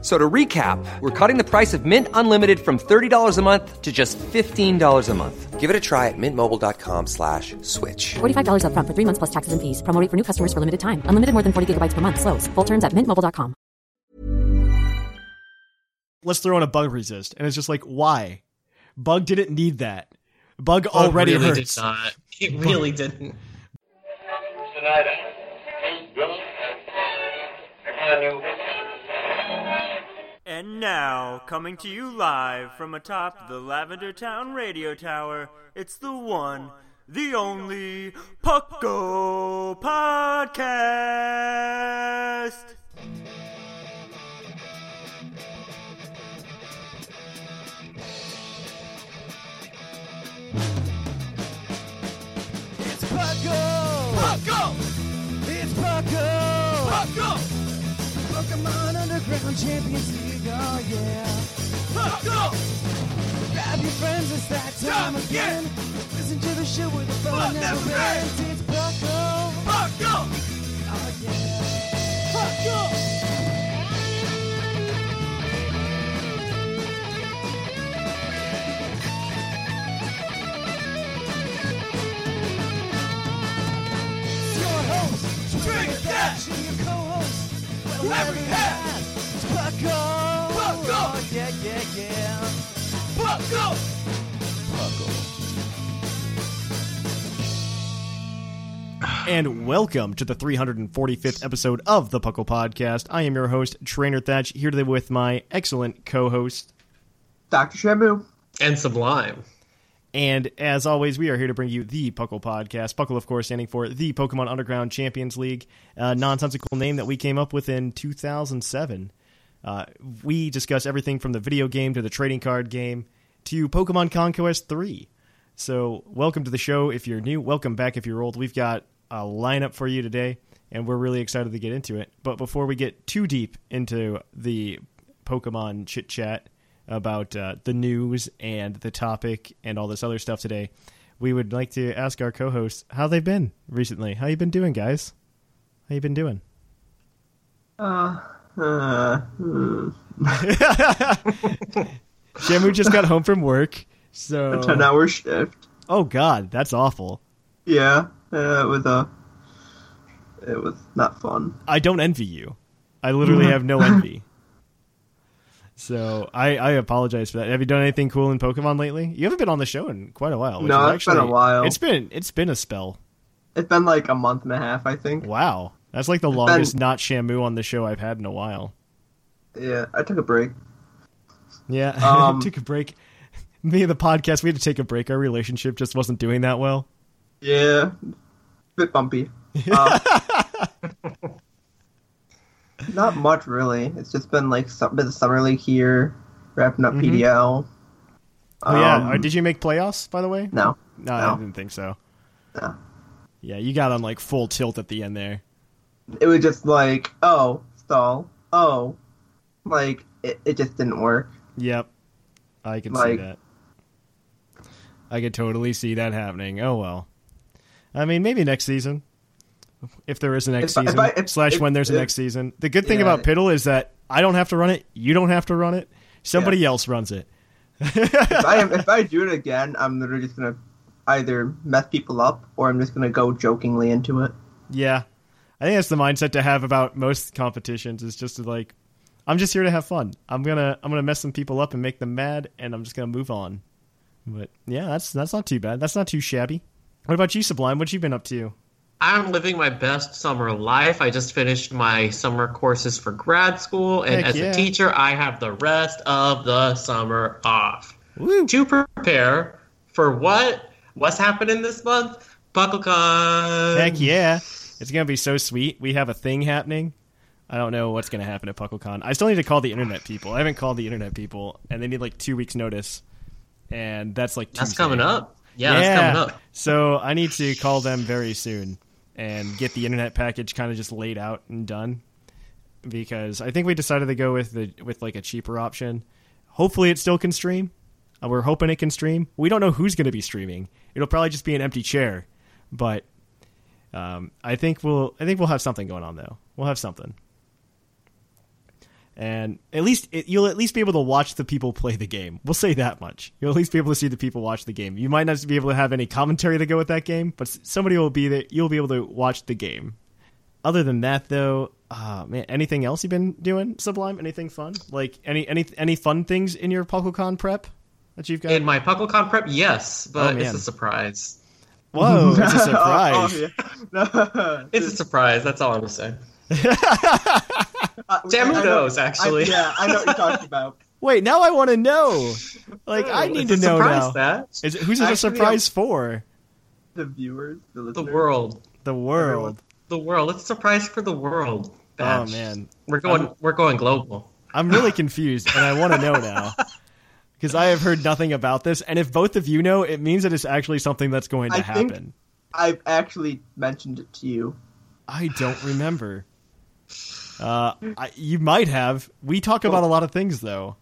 F- So to recap, we're cutting the price of Mint Unlimited from $30 a month to just $15 a month. Give it a try at mintmobile.com slash switch. $45 upfront for three months plus taxes and fees. Promo rate for new customers for limited time. Unlimited more than 40 gigabytes per month. Slows. Full terms at mintmobile.com. let's throw in a bug resist. And it's just like, why? Bug didn't need that. Bug it already really hurts. did not. It really didn't. Tonight, And now, coming to you live from atop the Lavender Town Radio Tower, it's the one, the only Puckle Podcast. It's Puckle! Puckle! It's Puckle! Puckle! Pokemon Underground Champions League, oh yeah! Puckle! Grab your friends, it's that time again! Listen to the show where the fun never ends! It's Puckle! Puckle! Oh yeah! Host, Drink That! And your co-host, Larry Hat! It's Puckle! Puckle! Yeah, yeah, yeah! Puckle! And welcome to the 345th episode of the Puckle Podcast. I am your host, Trainer Thatch, here today with my excellent co host. Dr. Shamu. And Sublime. And as always, we are here to bring you the Puckle Podcast. Puckle, of course, standing for the Pokemon Underground Champions League, a nonsensical name that we came up with in 2007. Uh, we discuss everything from the video game to the trading card game to Pokemon Conquest 3. So, welcome to the show if you're new. Welcome back if you're old. We've got a lineup for you today, and we're really excited to get into it. But before we get too deep into the Pokemon chit chat about uh, the news and the topic and all this other stuff today, we would like to ask our co-hosts how they've been recently. How you been doing, guys? How you been doing? Uh, uh, hmm. Shamu just got home from work, so a 10 hour shift. oh god, that's awful. Yeah, uh, it was a. It was not fun. I don't envy you. I literally have no envy. So I, I apologize for that. Have you done anything cool in Pokemon lately? You haven't been on the show in quite a while. No, it's been a while. It's been it's been a spell. It's been like a month and a half, I think. Wow, that's like the been- longest not Shamu on the show I've had in a while. Yeah, I took a break. Yeah, Um, took a break. Me and the podcast, we had to take a break. Our relationship just wasn't doing that well. Yeah, bit bumpy. Uh, not much really. It's just been like some bit of summer league here, wrapping up PDL. Oh yeah, Um, Uh, did you make playoffs by the way? No, No, I didn't think so. No. Yeah, you got on like full tilt at the end there. it was just like, oh, stall. Oh, like it, it just didn't work. Yep. I can see that. I could totally see that happening. Oh well. I mean, maybe next season. If there is a next If I- if season. I- if- slash when there's a next season. The good thing Yeah. about Piddle is that I don't have to run it, you don't have to run it. Somebody else runs it. if I am, if I do it again, I'm literally just gonna either mess people up or I'm just gonna go jokingly into it. Yeah. I think that's the mindset to have about most competitions is just to like I'm just here to have fun. I'm gonna I'm gonna mess some people up and make them mad and I'm just gonna move on. But yeah, that's that's not too bad. That's not too shabby. What about you, Sublime? What you been up to? I'm living my best summer life. I just finished my summer courses for grad school, and Heck as yeah. a teacher, I have the rest of the summer off Woo. to prepare for what what's happening this month. PuckleCon. Heck yeah. It's going to be so sweet. We have a thing happening. I don't know what's going to happen at PuckleCon. I still need to call the internet people. I haven't called the internet people, and they need like two weeks' notice. And that's like That's coming up. Yeah, that's coming up. So I need to call them very soon and get the internet package kind of just laid out and done. because I think we decided to go with the with like a cheaper option. Hopefully, it still can stream. Uh, we're hoping it can stream. We don't know who's going to be streaming. It'll probably just be an empty chair, but um, I think we'll I think we'll have something going on though. We'll have something, and at least it, you'll at least be able to watch the people play the game. We'll say that much. You'll at least be able to see the people watch the game. You might not be able to have any commentary to go with that game, but somebody will be there. You'll be able to watch the game. Other than that, though, uh, man, anything else you've been doing, Sublime? Anything fun? Like any any any fun things in your PuckleCon prep that you've got? In my PuckleCon prep, yes, but Oh, it's a surprise. Whoa, it's a surprise. Oh, yeah. It's a surprise. That's all I'm gonna say. Uh, Damn, who I know- knows, actually. I, yeah, I know what you're talking about. Wait, now I want to know. Like, I need to a know now. That Is who's it a Actually, surprise for? The viewers, the the world, The world. the world. It's a surprise for the world. Oh man, we're going. we're going global. I'm really confused, and I want to know now because I have heard nothing about this. And if both of you know, it means that it's actually something that's going to I think- happen. I've actually mentioned it to you. I don't remember. Uh, I, you might have. We talk about a lot of things, though.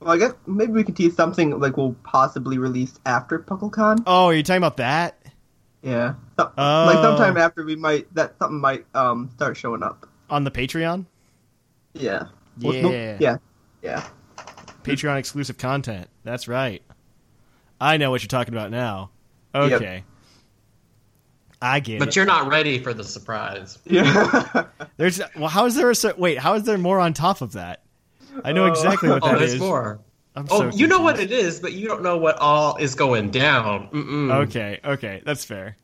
Well, I guess maybe we could tease something like we'll possibly release after PuckleCon. Oh, are you talking about that? Yeah, So- Oh. like sometime after we might that something might um start showing up. On the Patreon? Yeah. Well, no- Yeah. yeah. Yeah. Patreon exclusive content. That's right. I know what you're talking about now. Okay. I get But it. you're not ready for the surprise. Yeah. There's well, how is there a sur- wait? How is there more on top of that? I know exactly what Oh, that there's is. more. I'm Oh, so you know what it is, but you don't know what all is going down. Mm-mm. Okay, okay, that's fair.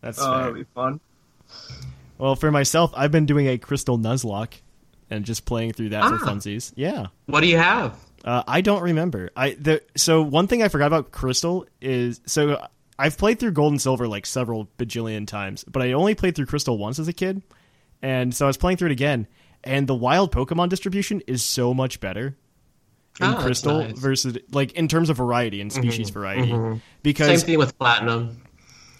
That's oh, fair. that'd be fun. Well, for myself, I've been doing a Crystal Nuzlocke and just playing through that for Ah. funsies. Yeah. What do you have? Uh, I don't remember. I the so one thing I forgot about Crystal is so I've played through Gold and Silver like several bajillion times, but I only played through Crystal once as a kid, and so I was playing through it again. And the wild Pokemon distribution is so much better in that's Crystal nice. Mm-hmm. versus like in terms of variety and species variety. Same Because thing with platinum.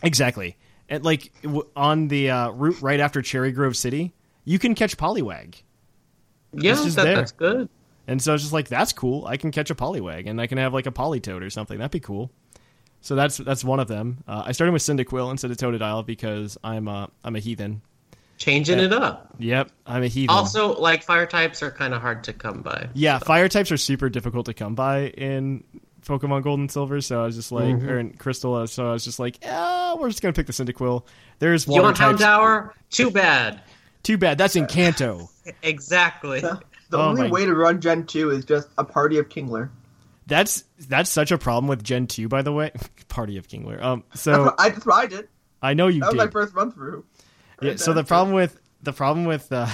exactly, and like w- on the uh, route right after Cherrygrove City, you can catch Poliwag. Yeah, that, that's good. And so it's just like that's cool. I can catch a Poliwag and I can have like a Politoad or something. That'd be cool. So that's that's one of them. Uh, I started with Cyndaquil instead of Totodile because I'm a I'm a heathen. Changing it up. Yep, I'm a heathen. Also, like fire types are kind of hard to come by. yeah, fire types are super difficult to come by in Pokemon Gold and Silver. So I was just like, Mm-hmm. or in Crystal. uh, So I was just like, yeah, we're just gonna pick the Cyndaquil. There's You water want types. Houndour? Too bad. Too bad. That's in Kanto. Exactly. The Oh only my- way to run Gen 2 is just a party of Kingler. That's that's such a problem with Gen two, by the way. Party of Kingler. Um, so I, that's what I did. I know you That was did. my first run through. Yeah. So the problem with the problem with uh,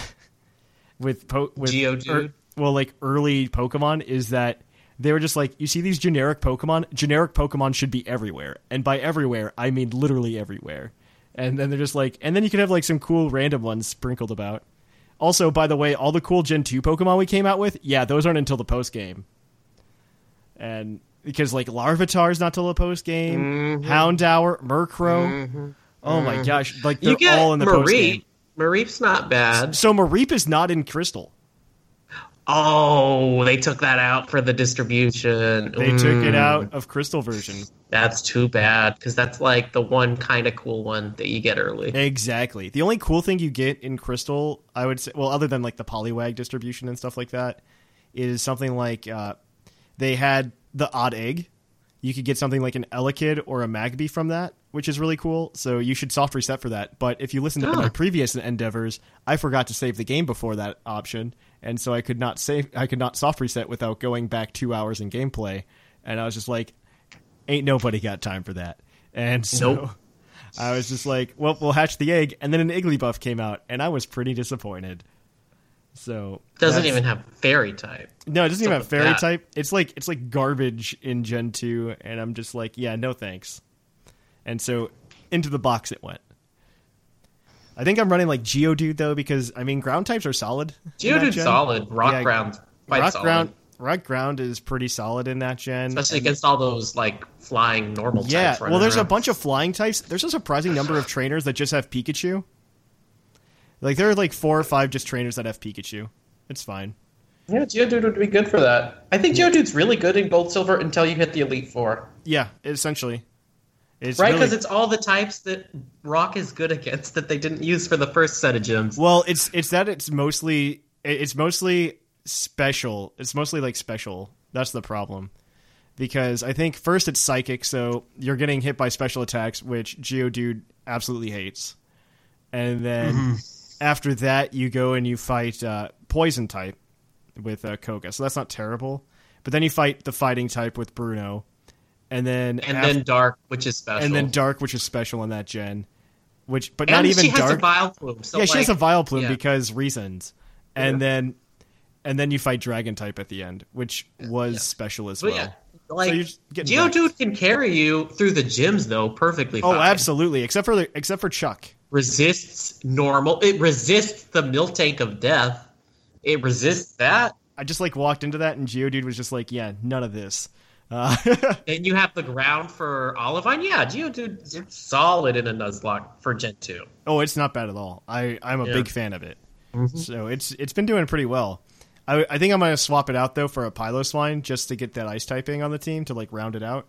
with po- with Geodude? er- well, like early Pokemon is that they were just like you see these generic Pokemon. Generic Pokemon should be everywhere, and by everywhere I mean literally everywhere. And then they're just like, and then you can have like some cool random ones sprinkled about. Also, by the way, all the cool Gen two Pokemon we came out with, yeah, those aren't until the post game. And because like Larvitar is not till the post game, Houndour, Murkrow. Oh my gosh! Like they're all in the post game. Mareep. Mareep's not bad. So Mareep is not in Crystal. Oh, they took that out for the distribution. They took it Mm, out of Crystal version. That's too bad because that's like the one kind of cool one that you get early. Exactly. The only cool thing you get in Crystal, I would say, well, other than like the Poliwag distribution and stuff like that, is something like uh, they had the odd egg. You could get something like an Elekid or a Magby from that, which is really cool. So you should soft reset for that. But if you listen to Ah. my previous endeavors, I forgot to save the game before that option, and so I could not save. I could not soft reset without going back two hours in gameplay. And I was just like, ain't nobody got time for that. And so Nope. I was just like, well, we'll hatch the egg. And then an Igglybuff came out, and I was pretty disappointed. So Doesn't even have fairy type. no, it doesn't even have What's up with fairy that? type. It's like it's like garbage in Gen two, and I'm just like, yeah, no thanks. And so into the box it went. I think I'm running like Geodude though, because I mean ground types are solid. Geodude's solid. Rock Yeah, ground, rock solid. ground, rock ground is pretty solid in that gen. especially against all those like flying normal Yeah, types. well, running there's a bunch of flying types. There's a surprising number of trainers that just have Pikachu. Like there are like four or five just trainers that have Pikachu. It's fine. Yeah, Geodude would be good for that. I think Geodude's really good in Gold Silver until you hit the Elite Four. Yeah, essentially. It's right, really- because it's all the types that Rock is good against that they didn't use for the first set of gyms. Well, it's it's that it's mostly it's mostly special. It's mostly like special. That's the problem. Because I think first it's psychic, so you're getting hit by special attacks, which Geodude absolutely hates. And then mm-hmm. After that, you go and you fight uh, poison type with uh, Koga, so that's not terrible. But then you fight the fighting type with Bruno, and then and af- then Dark, which is special. and then Dark, which is special in that gen. Which, but And not even she has Dark. a Vileplume. So yeah, she has a like- Vileplume yeah. because reasons, and then and then you fight Dragon type at the end, which was special as But well. yeah, like just Geodude can carry you through the gyms though perfectly. Oh, fine. absolutely, except for the, except for Chuck. Resists normal. It resists the Miltank of death. It resists that. I just like walked into that, and Geodude was just like, "Yeah, none of this." Uh, And you have the ground for Olivine. Yeah, Geodude is solid in a Nuzlocke for Gen two. oh, it's not bad at all. I I'm a Yeah. big fan of it. So it's it's been doing pretty well. I I think I'm gonna swap it out though for a Piloswine just to get that ice typing on the team to like round it out.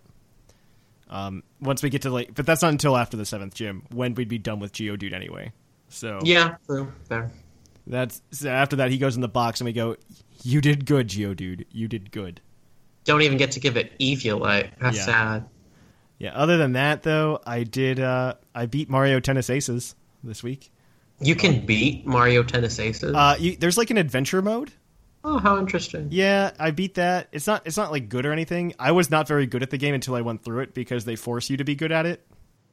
Um, once we get to like, but that's not until after the seventh gym when we'd be done with Geodude anyway. So Yeah, true. Fair. That's so after that he goes in the box and we go, "You did good, Geodude. You did good." Don't even get to give it Eviolite. That's Yeah. sad. Yeah. Other than that, though, I did. Uh, I beat Mario Tennis Aces this week. You can beat Mario Tennis Aces. Uh, you, there's like an adventure mode. Oh, how interesting. Yeah, I beat that. It's not. It's not like good or anything. I was not very good at the game until I went through it because they force you to be good at it.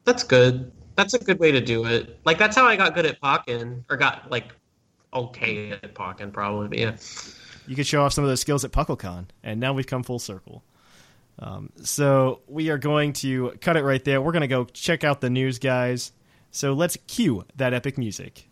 That's good. That's a good way to do it. Like that's how I got good at Pokken, or got like okay at Pokken, probably. But yeah. You could show off some of those skills at PuckleCon, and now we've come full circle. Um, so we are going to cut it right there. We're going to go check out the news, guys. So let's cue that epic music.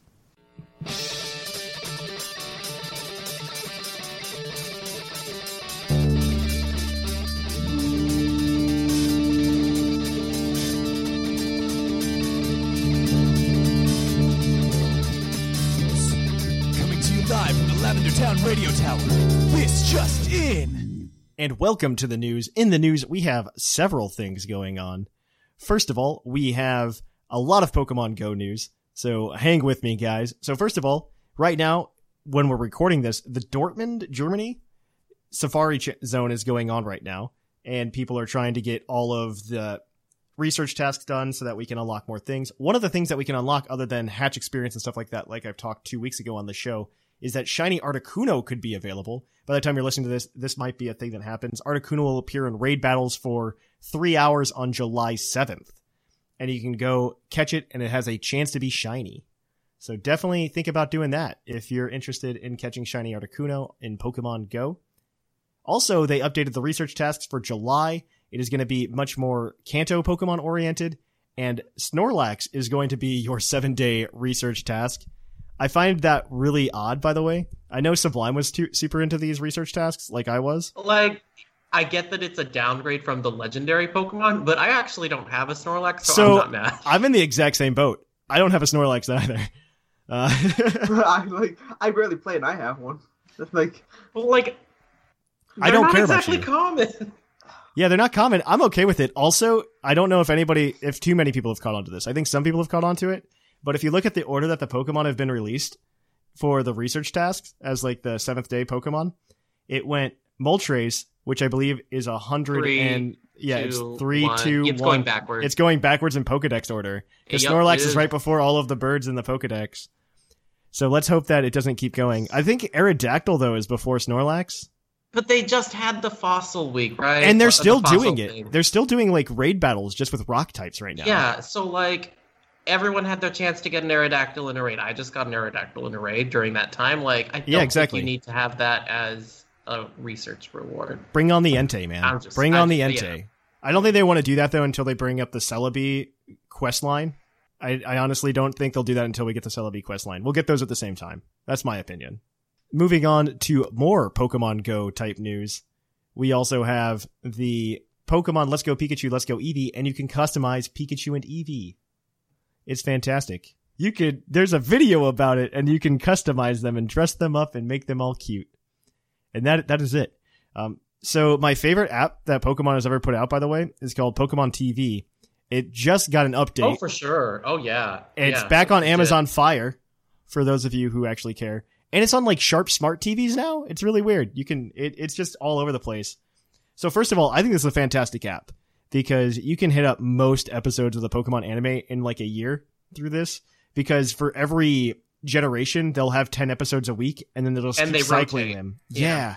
Radio Tower. This just in. And welcome to the news. In the news, we have several things going on. First of all, we have a lot of Pokemon Go news. So hang with me, guys. So first of all, right now, when we're recording this, the Dortmund, Germany Safari ch- Zone is going on right now, and people are trying to get all of the research tasks done so that we can unlock more things. One of the things that we can unlock, other than hatch experience and stuff like that, like I've talked two weeks ago on the show, is that shiny Articuno could be available. By the time you're listening to this, this might be a thing that happens. Articuno will appear in raid battles for three hours on July 7th. And you can go catch it, and it has a chance to be shiny. So definitely think about doing that if you're interested in catching shiny Articuno in Pokemon Go. Also, they updated the research tasks for July. It is going to be much more Kanto Pokemon oriented, and Snorlax is going to be your seven day research task. I find that really odd, by the way. I know Sublime was too, super into these research tasks, like I was. Like, I get that it's a downgrade from the legendary Pokemon, but I actually don't have a Snorlax, so, So I'm not mad. I'm in the exact same boat. I don't have a Snorlax either. Uh, I like I barely play and I have one. It's like Well, like, I don't not care about you. common. Yeah, they're not common. I'm okay with it. Also, I don't know if anybody, if too many people have caught on to this. I think some people have caught on to it. But if you look at the order that the Pokemon have been released for the research tasks as like the seventh day Pokemon, it went Moltres, which I believe is a hundred and yeah, two, it's three, one. two, It's one. going backwards. It's going backwards in Pokedex order because Yep, Snorlax is right before all of the birds in the Pokedex. So let's hope that it doesn't keep going. I think Aerodactyl though is before Snorlax. But they just had the fossil week, right? and they're uh, still fossil doing it. thing. They're still doing like raid battles just with rock types right now. Yeah, so like everyone had their chance to get an Aerodactyl in a raid. I just got an Aerodactyl in a raid during that time. Like I don't Yeah, exactly. think you need to have that as a research reward. Bring on the Entei, man. Just- bring I on the just- Entei. yeah. I don't think they want to do that though until they bring up the Celebi quest line. I, I honestly don't think they'll do that until we get the Celebi quest line. We'll get those at the same time. That's my opinion. Moving on to more Pokemon Go type news. We also have the Pokemon Let's Go Pikachu, Let's Go Eevee, and you can customize Pikachu and Eevee. It's fantastic. you could there's a video about it and you can customize them and dress them up and make them all cute. And that that is it. Um, so my favorite app that Pokemon has ever put out, by the way, is called Pokemon TV. It just got an update. Oh, for sure. Oh, yeah. It's Yeah, back on did. Amazon Fire for those of you who actually care. And it's on like sharp smart TVs now. It's really weird. You can it, it's just all over the place. So first of all, I think this is a fantastic app because you can hit up most episodes of the Pokemon anime in like a year through this because for every generation they'll have 10 episodes a week and then they'll And they cycling rotate. them. Yeah. Yeah.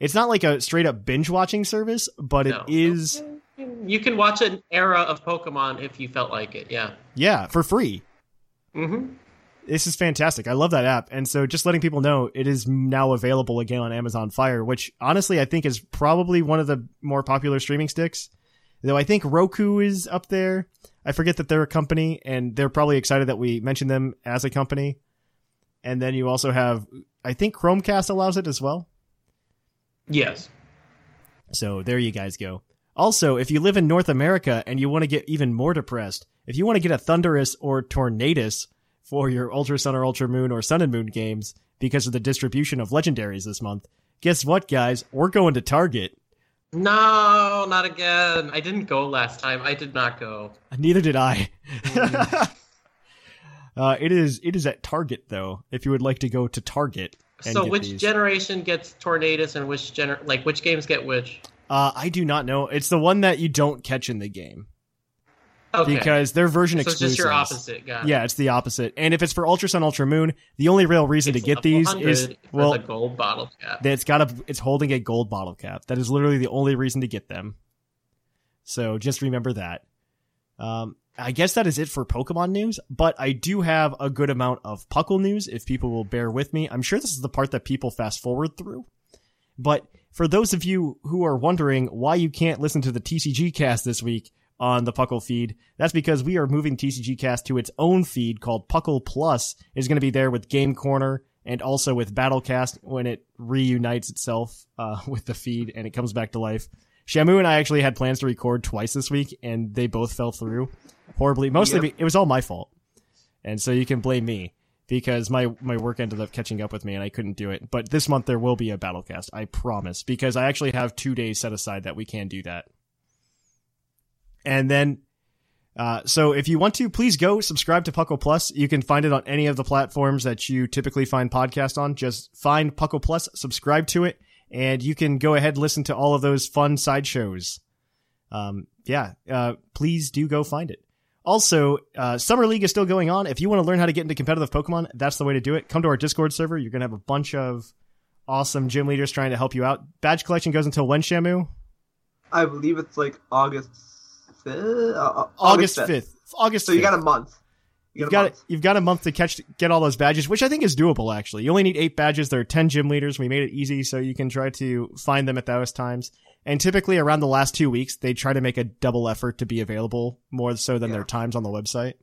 It's not like a straight up binge watching service, but No. it is You can watch an era of Pokemon if you felt like it. Yeah. yeah, for free. Mm-hmm. This is fantastic. I love that app. And so just letting people know it is now available again on Amazon Fire, which honestly I think is probably one of the more popular streaming sticks. Though I think Roku is up there. I forget that they're a company and they're probably excited that we mention them as a company. And then you also have I think Chromecast allows it as well. Yes. So there you guys go. Also, if you live in North America and you want to get even more depressed, if you want to get a Thundurus or Tornadus for your Ultra Sun or Ultra Moon or Sun and Moon games because of the distribution of legendaries this month, guess what, guys? We're going to Target. No, not again. I didn't go last time. I did not go. Neither did I. uh, it is it is at Target though. If you would like to go to Target. And So which these. generation gets Tornadus and which gener like which games get which? Uh, I do not know. It's the one that you don't catch in the game Okay. because their version so it's exclusives. just your opposite, got. Yeah, it's the opposite. And if it's for Ultra Sun, Ultra Moon, the only real reason It's to get these is well, the gold bottle cap. it's got a it's holding a gold bottle cap. That is literally the only reason to get them. So just remember that. Um, I guess that is it for Pokemon news, but I do have a good amount of Puckle news if people will bear with me. I'm sure this is the part that people fast forward through. But for those of you who are wondering why you can't listen to the TCG cast this week on the Puckle feed, that's because we are moving TCG cast to its own feed called Puckle Plus. It's going to be there with Game Corner and also with Battlecast when it reunites itself uh, with the feed and it comes back to life. Shamu and I actually had plans to record twice this week and they both fell through horribly. Mostly Yep. it was all my fault. And so you can blame me because my my work ended up catching up with me and I couldn't do it. But this month there will be a Battlecast, I promise, because I actually have 2 days set aside that we can do that. And then uh, so if you want to, please go subscribe to Puckle Plus. You can find it on any of the platforms that you typically find podcasts on. Just find Puckle Plus, subscribe to it, and you can go ahead and listen to all of those fun sideshows. Um, yeah, uh, please do go find it. Also, uh, Summer League is still going on. If you want to learn how to get into competitive Pokemon, that's the way to do it. Come to our Discord server. You're going to have a bunch of awesome gym leaders trying to help you out. Badge collection goes until when, Shamu? I believe it's like August fifth. Uh, August 5th. August So you 5th. got a month. You You've got a got month. you've got a month to catch get all those badges, which I think is doable. Actually, you only need eight badges. There are ten gym leaders. We made it easy, so you can try to find them at those times. And typically, around the last two weeks, they try to make a double effort to be available more so than Yeah. their times on the website.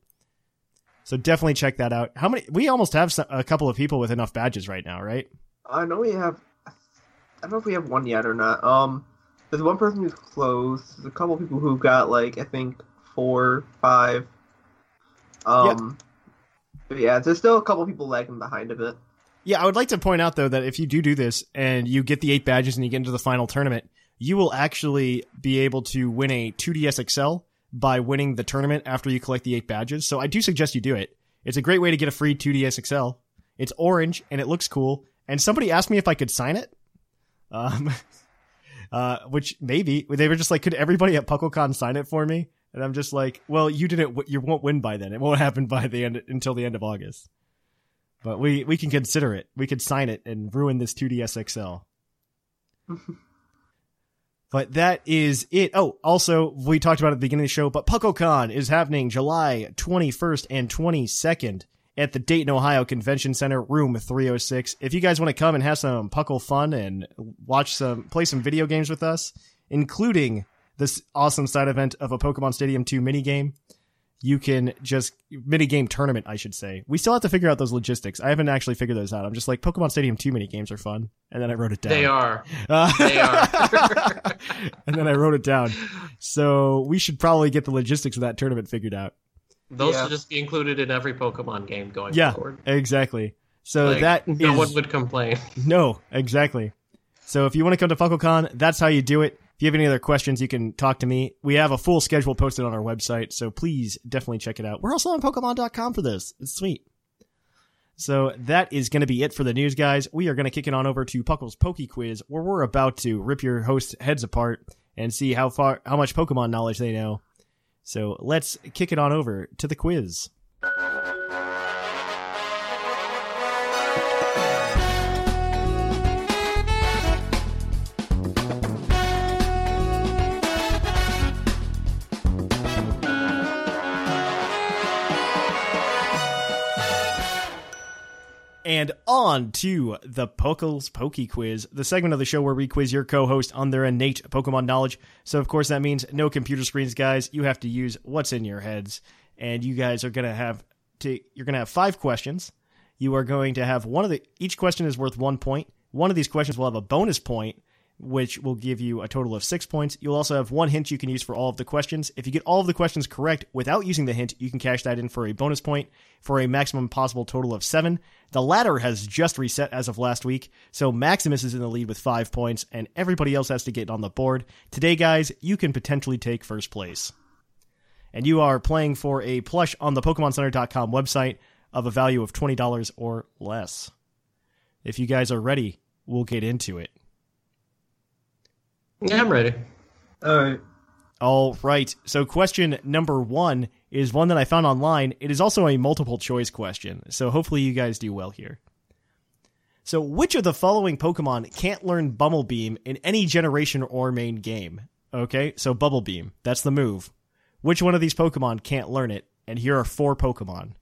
So definitely check that out. How many? We almost have some, a couple of people with enough badges right now, right? I know we have. I don't know if we have one yet or not. Um, there's one person who's close. There's a couple people who've got like I think four, five. Um, but yeah, there's still a couple people lagging behind a bit. Yeah, I would like to point out though that if you do do this and you get the eight badges and you get into the final tournament, you will actually be able to win a 2DS XL by winning the tournament after you collect the eight badges. So I do suggest you do it. It's a great way to get a free 2DS XL. It's orange and it looks cool. And somebody asked me if I could sign it. Um, uh, which maybe they were just like, could everybody at PuckleCon sign it for me? And I'm just like, well, you didn't, you won't win by then. It won't happen by the end until the end of August. But we we can consider it. We could sign it and ruin this 2DS XL. but that is it. Oh, also we talked about it at the beginning of the show, but PuckleCon is happening July 21st and 22nd at the Dayton, Ohio Convention Center, room 306. If you guys want to come and have some Puckle fun and watch some play some video games with us, including this awesome side event of a Pokemon Stadium 2 minigame, you can just minigame tournament, I should say. We still have to figure out those logistics. I haven't actually figured those out. I'm just like Pokemon Stadium 2 mini games are fun, and then I wrote it down. They are. Uh, They are. and then I wrote it down. So we should probably get the logistics of that tournament figured out. Those Yeah. should just be included in every Pokemon game going Yeah, forward. exactly. So Like, that no is- one would complain. No, exactly. So if you want to come to PuckleCon, that's how you do it. If you have any other questions, you can talk to me. We have a full schedule posted on our website, so please definitely check it out. We're also on Pokemon.com for this. It's sweet. So that is going to be it for the news, guys. We are going to kick it on over to Puckle's Poke Quiz, where we're about to rip your host heads apart and see how far, how much Pokemon knowledge they know. So let's kick it on over to the quiz. And on to the Puckle's Poke Quiz, the segment of the show where we quiz your co-host on their innate Pokemon knowledge. So of course that means no computer screens, guys. You have to use what's in your heads, and you guys are gonna have to. You're gonna have five questions. You are going to have one of the. Each question is worth one point. One of these questions will have a bonus point, which will give you a total of six points. You'll also have one hint you can use for all of the questions. If you get all of the questions correct without using the hint, you can cash that in for a bonus point for a maximum possible total of seven. The ladder has just reset as of last week, so Maximus is in the lead with five points, and everybody else has to get on the board. Today, guys, you can potentially take first place. And you are playing for a plush on the PokemonCenter.com website of a value of $20 or less. If you guys are ready, we'll get into it. Yeah, I'm ready. All right. All right. So, question number one is one that I found online. It is also a multiple choice question. So, hopefully, you guys do well here. So, which of the following Pokemon can't learn Bubble Beam in any generation or main game? Okay, so Bubble Beam. That's the move. Which one of these Pokemon can't learn it? And here are four Pokemon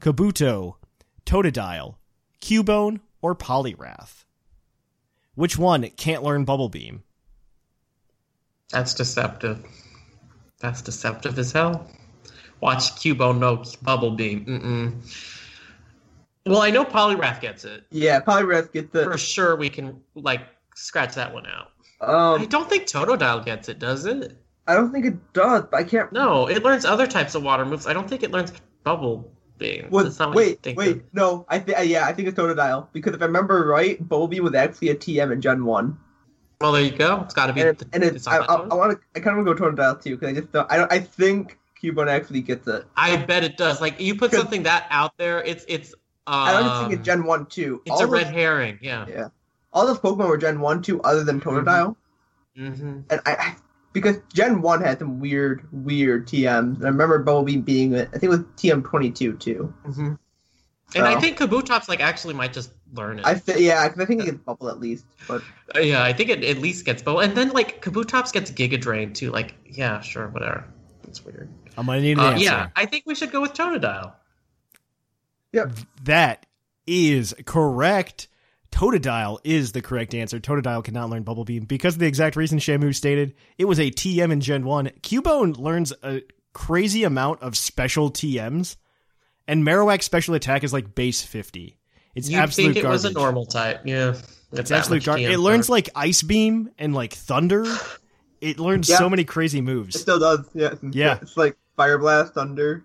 Kabuto, Totodile, Cubone, or Poliwrath. Which one can't learn Bubble Beam? That's deceptive. That's deceptive as hell. Watch Cubone no Bubble Beam. Mm-mm. Well, I know Poliwrath gets it. Yeah, Poliwrath gets it. For sure, we can, like, scratch that one out. I Um, don't think Totodile gets it, does it? I don't think it does, but I can't. No, it learns other types of water moves. I don't think it learns Bubble Beam. Well, That's not what wait, think wait, of. no, I think yeah, I think it's Totodile because if I remember right, Bulby was actually a TM in Gen One, Well, there you go. It's got to be. and, the, and I, I. I want to, I kind of want to go Totodile too because I just don't, I don't, I think Cubone actually gets it. I bet it does. Like you put something that out there, it's it's. Um, I don't think it's Gen One too. It's all a those, red herring. Yeah. Yeah, all those Pokemon were Gen One too, other than Totodile, Mm-hmm. and I, I because Gen One had some weird, weird TMs. And I remember Bulby being it. I think it was TM twenty two too. Mm-hmm. And I So- think Kabutops like actually might just learn it. I th- yeah, 'cause I think it gets Bubble at least, but Uh, yeah, I think it at least gets bubble, And then like Kabutops gets Giga Drain too. Like yeah, sure, whatever. It's weird. I'm going to need an Uh, answer. yeah, I think we should go with Totodile. Yeah. That is correct. Totodile is the correct answer. Totodile cannot learn Bubble Beam because of the exact reason Shamu stated. It was a TM in Gen 1. Cubone learns a crazy amount of special TMs, and Marowak's special attack is like base 50. It's You absolute think it garbage. was a normal type? Yeah, It's absolute garbage. It learns like Ice Beam and like Thunder. It learns Yeah. so many crazy moves. it still does. Yeah, it's, Yeah. it's like Fire Blast, Thunder.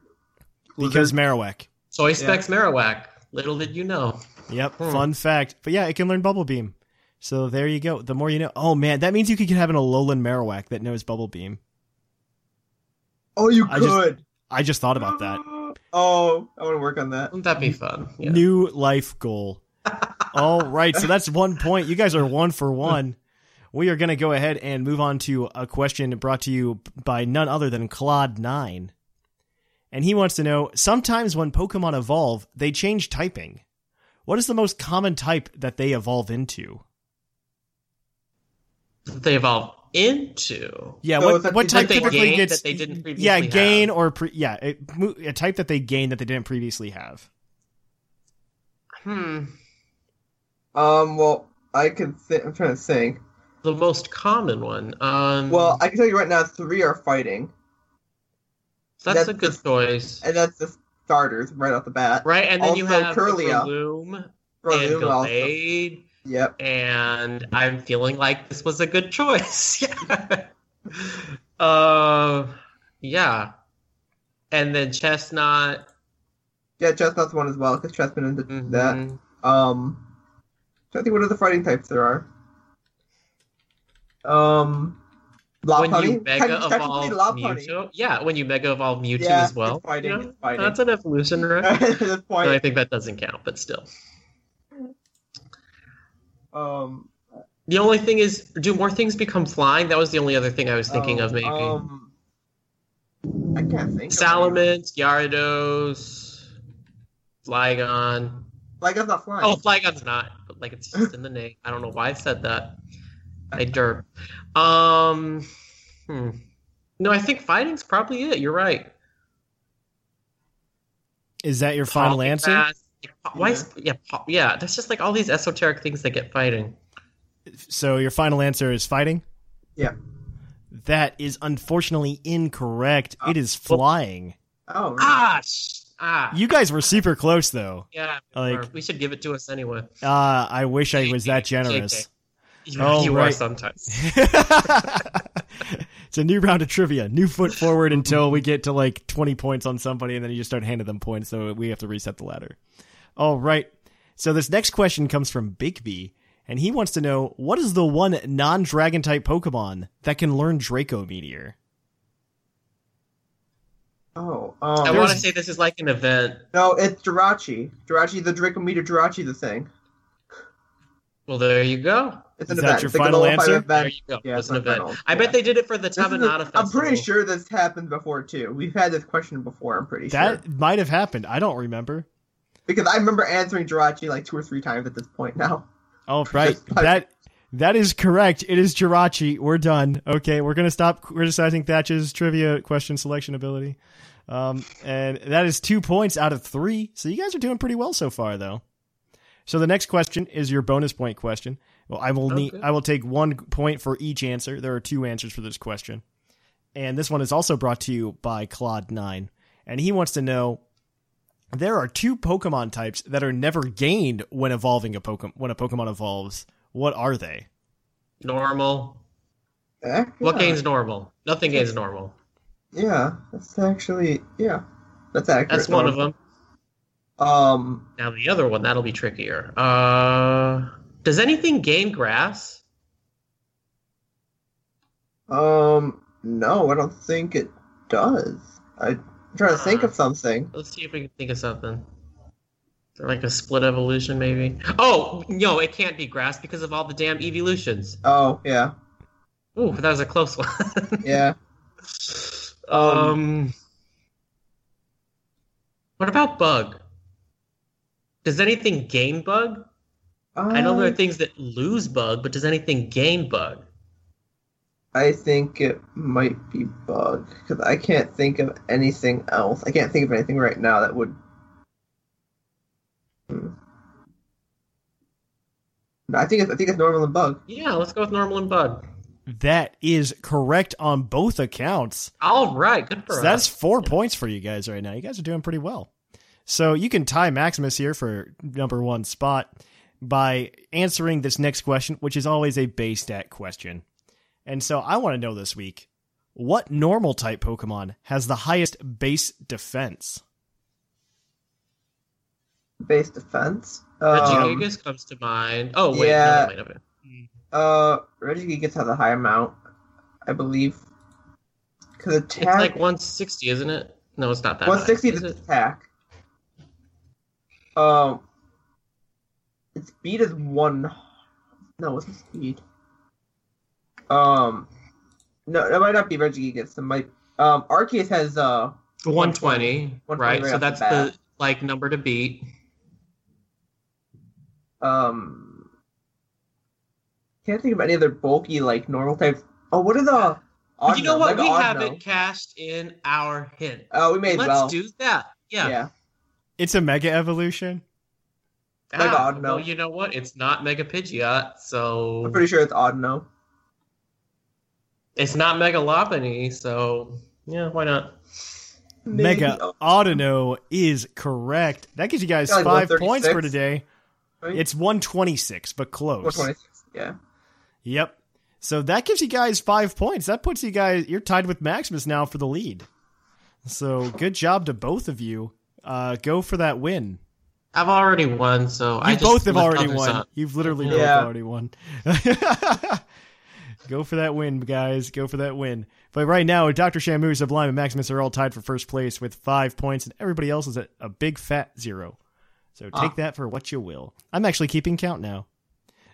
because Blizzard. Marowak. Choice Specs Marowak. Little did you know. Yep, Hmm. fun fact. But yeah, it can learn Bubble Beam. So there you go. The more you know. Oh man, that means you could have an Alolan Marowak that knows Bubble Beam. oh, you I just- could. I just thought about that. Oh, I want to work on that. Wouldn't that be fun? Yeah. New life goal. All right, so that's one point. You guys are one for one. We are going to go ahead and move on to a question brought to you by none other than Claude9. And he wants to know sometimes when Pokemon evolve, they change typing. What is the most common type that they evolve into? They evolve into. Yeah, So what, it's what type like they typically gain gets that they didn't previously yeah gain have. or pre, yeah a, a type that they gain that they didn't previously have. Hmm. Um, well, I can think. I'm trying to think. The most common one. Um. Well, I can tell you right now, three are fighting, that's, that's a good the- choice. and that's the starters right off the bat. Right, and then you Also, have Kirlia. Loom and Breloom also. Gallade, Yep. and I'm feeling like this was a good choice. yeah. uh, yeah. and then Chesnaught. Yeah, Chesnaught's one as well because Chesnaught into Mhm. that. Um, so I think what are the fighting types there are? Um, when Lopunny. you mega Technically, evolve. Mewtwo, yeah, when you mega evolve Mewtwo Yeah, as well, fighting, you know, it's fighting. that's an evolution, right? I think that doesn't count, but still. Um, The only thing is, do more things become flying? That was the only other thing I was thinking oh, of, maybe. Um, I can't think. of Salamence, Gyarados, Flygon. Like I'm not flying. Oh, Flygon's not, but like it's just in the name. I don't know why I said that. I derp. Um, hmm. No, I think fighting's probably it. You're right. Is that your final answer? Poliwrath, Why? Is, yeah, po- yeah. That's just like all these esoteric things that get fighting. So your final answer is fighting? Yeah. That is unfortunately incorrect. Uh, It is flying. Oh, really? Ah, sh- ah. You guys were super close though. yeah, like- we should give it to us anyway. Uh, I wish I was that generous. Yeah, Oh, you are right. sometimes. it's a new round of trivia. New foot forward until we get to like 20 points on somebody, and then you just start handing them points, so we have to reset the ladder. All right. So this next question comes from Bigby, and he wants to know what is the one non dragon type Pokemon that can learn Draco Meteor? Oh, I um, want to say this is like an event. no, it's Jirachi. Jirachi, the Draco Meteor Jirachi, the thing. Well, there you go. It's an Is that your It's final answer? event. There you go. Yeah, it's an event. final. I bet they did it for the This the- Tanabata Festival. I'm pretty sure this happened before too. We've had this question before. I'm pretty That sure that might have happened. I don't remember. Because I remember answering Jirachi like two or three times at this point now. Oh, right. that that is correct. It is Jirachi. We're done. Okay, we're gonna stop criticizing Thatch's trivia question selection ability. Um, and that is two points out of three. So you guys are doing pretty well so far, though. So the next question is your bonus point question. Well, I will need I will take one point for each answer. There are two answers for this question, and this one is also brought to you by Claude Nine, and he wants to know there are two Pokemon types that are never gained when evolving a Pokemon. When a Pokemon evolves, what are they? Normal. Eh, What yeah. gains normal? Nothing gains normal. Yeah, that's actually yeah, that's accurate. That's one of them. Um, Now the other one that'll be trickier. Uh, does anything gain grass? um, no, I don't think it does. I'm trying to think of something. Let's see if we can think of something. Like a split evolution, maybe? Oh no, it can't be grass because of all the damn evolutions. Oh yeah, Ooh, that was a close one. yeah. um, what about bug? Does anything gain bug? I know there are Uh, things that lose bug, but does anything gain bug? I think it might be bug because I can't think of anything else. I can't think of anything right now that would. Hmm. I think it's I think it's normal and bug. Yeah, let's go with normal and bug. That is correct on both accounts. All right, good for So us. that's four points for you guys right now. You guys are doing pretty well. So you can tie Maximus here for number one spot by answering this next question, which is always a base stat question. And so I want to know this week what normal type Pokemon has the highest base defense? Base defense. Um, Regigigas comes to mind. Oh wait, yeah. no, wait, wait. uh, Regigigas has a high amount, I believe. Because attack. It's like 160, isn't it? No, it's not that. one sixty high, is is attack. Um, its speed is one. No, what's its speed? Um, no, that might not be Reggie Regigigas. It might. Um, Arceus has uh 120, 120 right? right So that's the the like number to beat. um. Can't think of any other bulky like normal types. Oh, what are the? But you know what? Mega We Audino. haven't cast in our hint. Oh, we may as Let's well. do that. Yeah. yeah. It's a Mega Evolution. Ah, Mega Audino. well, you know what? It's not Mega Pidgeot, so I'm pretty sure it's Audino. It's not Mega Lopunny, so yeah, why not? Mega Maybe. Audino is correct. That gives you guys Like five points for today. Right? It's 126, but close. 126. Yeah. Yep. So that gives you guys five points. That puts you guys, you're tied with Maximus now for the lead. So good job to both of you. Uh, go for that win. I've already won, so I You just both have already won. up. You've literally Yeah. both already won. Go for that win, guys. Go for that win. But right now, Dr. Shamu, Sublime, and Maximus are all tied for first place with five points, and everybody else is at a big fat zero. So take Ah. that for what you will. I'm actually keeping count now.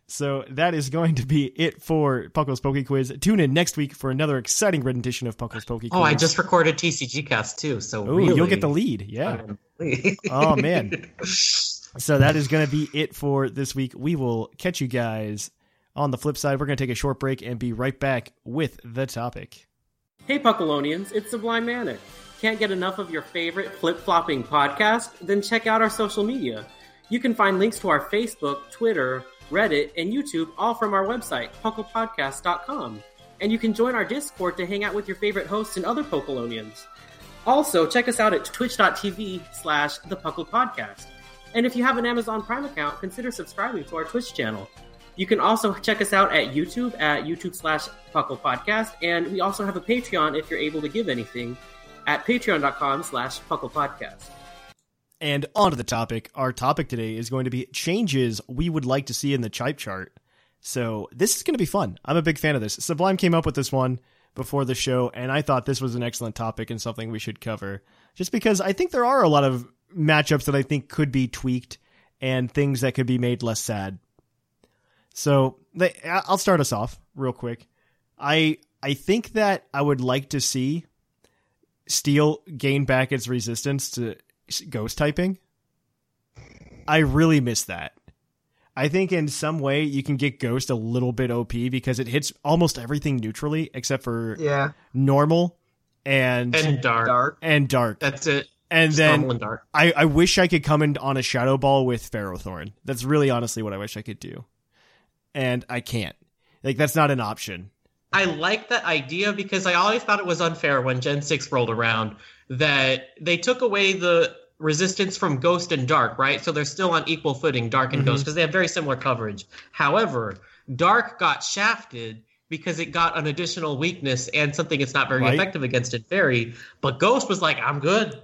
So that is going to be it for Puckle's Poke Quiz. Tune in next week for another exciting rendition of Puckle's Poke Quiz. Oh, I just recorded TCG cast too, so Oh, really, you'll get the lead. Yeah. yeah. Oh, man. So that is going to be it for this week. We will catch you guys on the flip side. We're going to take a short break and be right back with the topic. Hey Puckalonians, it's Sublime Manic. Can't get enough of your favorite flip flopping podcast? Then check out our social media. You can find links to our Facebook, Twitter, Reddit, and YouTube all from our website, pucklepodcast.com. And you can join our Discord to hang out with your favorite hosts and other Puckalonians. Also, check us out at twitch.tv slash the Puckle Podcast. And if you have an Amazon Prime account, consider subscribing to our Twitch channel. You can also check us out at YouTube at YouTube slash Puckle Podcast, and we also have a Patreon if you're able to give anything at patreon.com slash Puckle Podcast. And on to the topic. Our topic today is going to be changes we would like to see in the type chart. So this is going to be fun. I'm a big fan of this. Sublime came up with this one before the show, and I thought this was an excellent topic and something we should cover. Just because I think there are a lot of matchups that I think could be tweaked and things that could be made less sad. So they, I- I'll start us off real quick. I I think that I would like to see Steel gain back its resistance to ghost typing. I really miss that. I think in some way you can get Ghost a little bit OP because it hits almost everything neutrally except for Yeah. normal and and dark. Dark. and dark. That's it. And Just then and dark. I, I wish I could come in on a Shadow Ball with Ferrothorn. That's really honestly what I wish I could do. And I can't. Like that's not an option. I like that idea because I always thought it was unfair when Gen 6 rolled around that they took away the resistance from Ghost and Dark, right? So they're still on equal footing, Dark and mm-hmm. Ghost, because they have very similar coverage. However, Dark got shafted because it got an additional weakness and something it's not very Right. effective against in Fairy. But Ghost was like, I'm good.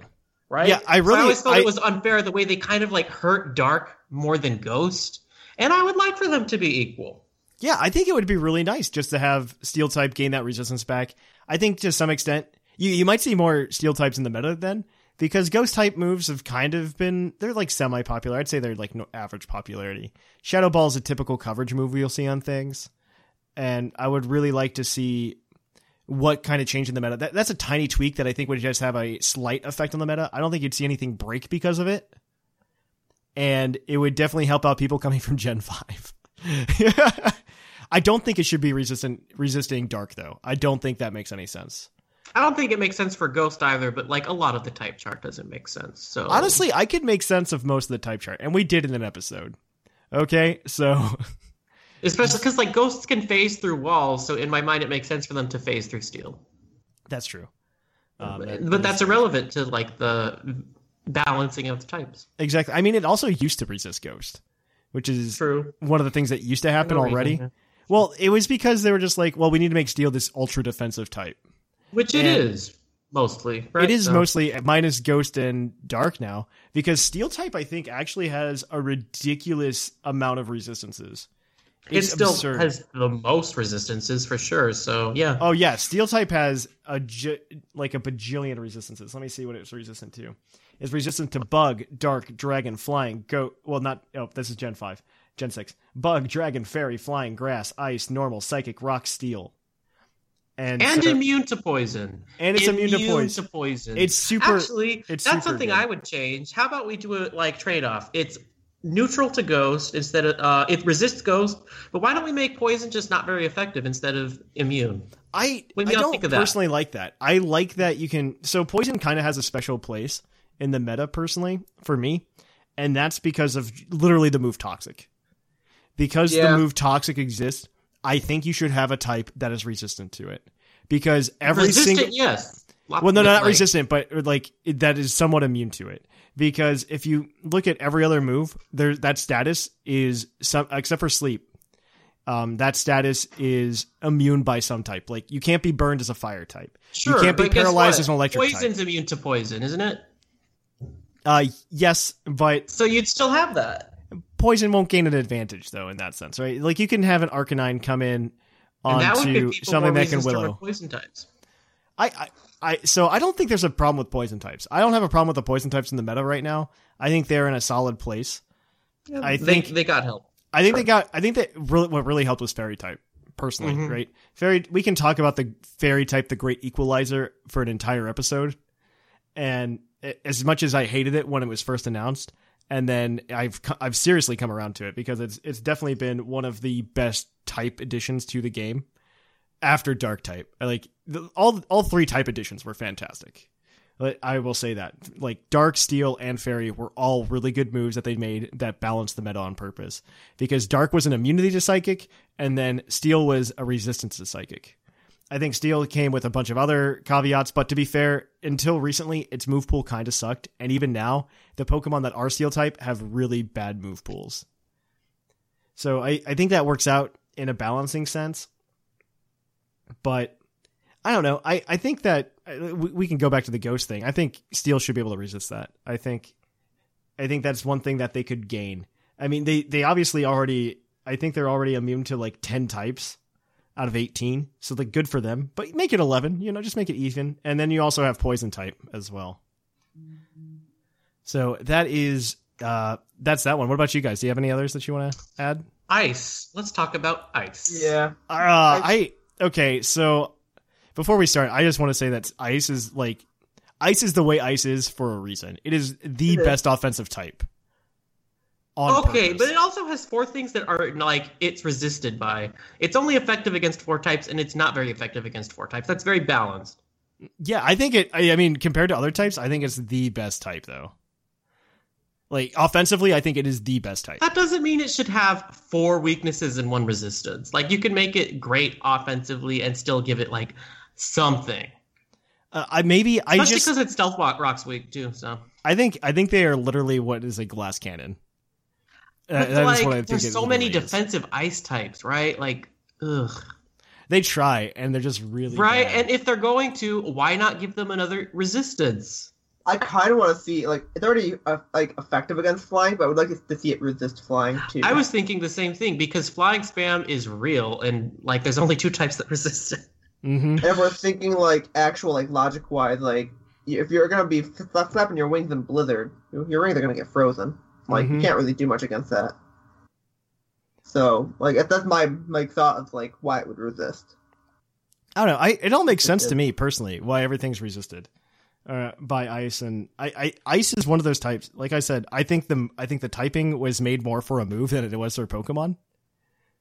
Right? Yeah, I So really- I always thought I- it was unfair the way they kind of like hurt Dark more than Ghost. And I would like for them to be equal. Yeah, I think it would be really nice just to have steel type gain that resistance back. I think to some extent you you might see more steel types in the meta then because ghost type moves have kind of been they're like semi popular. I'd say they're like no average popularity. Shadow Ball is a typical coverage move you'll see on things, and I would really like to see what kind of change in the meta. That, that's a tiny tweak that I think would just have a slight effect on the meta. I don't think you'd see anything break because of it, and it would definitely help out people coming from Gen Five. I don't think it should be resistant resisting dark though. I don't think that makes any sense. I don't think it makes sense for Ghost either, but like a lot of the type chart doesn't make sense. So Honestly, I could make sense of most of the type chart, and we did in an episode. Okay, so especially because like ghosts can phase through walls, so in my mind it makes sense for them to phase through steel. that's true. Um, that- but that's irrelevant to like the balancing of the types. exactly. I mean, it also used to resist ghost, which is True. one of the things that used to happen no reason, already. yeah. Well, it was because they were just like, well, we need to make steel this ultra defensive type. Which it And- is mostly. Right? It is So- mostly minus ghost and dark now because steel type I think actually has a ridiculous amount of resistances. It still absurd. has the most resistances for sure. So yeah. Oh yeah, steel type has a like a bajillion resistances. Let me see what it's resistant to. It's resistant to bug, dark, dragon, flying, goat. Well, not. Oh, this is Gen five, Gen six. Bug, dragon, fairy, flying, grass, ice, normal, psychic, rock, steel. And, and so- immune to poison. And it's immune to poison. to poison. It's super- Actually, it's that's super something good. I would change. How about we do a like trade off? It's neutral to ghost instead of uh, it resists ghost, but why don't we make poison just not very effective instead of immune? I, I don't think of that? personally like that. I like that you can. So poison kind of has a special place in the meta, personally, for me, and that's because of literally the move toxic. Because Yeah. the move toxic exists, I think you should have a type that is resistant to it. Because every Resistant, single yes. Lots well, no, not like- resistant, but like that is somewhat immune to it. Because if you look at every other move, there that status is some except for sleep. um, that status is immune by some type. Like you can't be burned as a fire type. Sure, you can't be paralyzed as an electric Poison's type. immune to poison, isn't it? Uh, yes, but So you'd still have that. poison won't gain an advantage though in that sense, right? Like you can have an Arcanine come in And that would onto something that can willow. poison types. I, I, I, so I don't think there's a problem with poison types. I don't have a problem with the poison types in the meta right now. I think they're in a solid place. I they, think they got help. I think they got. I think that really, what really helped was fairy type. Personally, Mhm. right? Fairy. We can talk about the fairy type, the great equalizer, for an entire episode. And as much as I hated it when it was first announced, and then I've I've seriously come around to it because it's it's definitely been one of the best type additions to the game after Dark type. Like the, all all three type additions were fantastic. I will say that like Dark, Steel, and Fairy were all really good moves that they made that balanced the meta on purpose. Because Dark was an immunity to Psychic, and then Steel was a resistance to Psychic. I think Steel came with a bunch of other caveats, but to be fair, until recently, its move pool kind of sucked, and even now, the Pokemon that are Steel type have really bad move pools. So I, I think that works out in a balancing sense. But I don't know. I, I think that uh, we, we can go back to the ghost thing. I think Steel should be able to resist that. I think I think that's one thing that they could gain. I mean, they they obviously already. I think they're already immune to like ten types out of eighteen, so like good for them. But make it eleven. You know, just make it even, and then you also have poison type as well. So that is uh that's that one. What about you guys? Do you have any others that you want to add? Ice. Let's talk about ice. Yeah. Uh, I okay. So before we start, I just want to say that ice is like ice is the way ice is for a reason. It is the It is. best offensive type. Okay, purpose. but it also has four things that are like it's resisted by. It's only effective against four types, and it's not very effective against four types. That's very balanced. yeah, I think it. I, mean, compared to other types, I think it's the best type though. Like offensively, I think it is the best type. That doesn't mean it should have four weaknesses and one resistance. Like you can make it great offensively and still give it like something. Uh, I maybe I just because it's stealth rock rock's weak too. So I think I think they are literally what is a glass cannon. Uh, But, that is like, what I think there's so many really is. defensive ice types, right? Like, ugh. They try and they're just really Right, bad. and if they're going to, why not give them another resistance? I kind of want to see like it's already uh, like effective against flying, but I would like to see it resist flying too. I was thinking the same thing because flying spam is real, and like there's only two types that resist it. Mm-hmm. And we're thinking like actual like logic wise, like if you're gonna be flap flapping your wings in Blizzard, your wings are gonna get frozen. Like you Mhm. can't really do much against that. So like that's my my thought of like why it would resist. I don't know. I it all makes sense to me personally why everything's resisted uh, by ice, and I, I ice is one of those types. Like I said, I think the I think the typing was made more for a move than it was for Pokemon.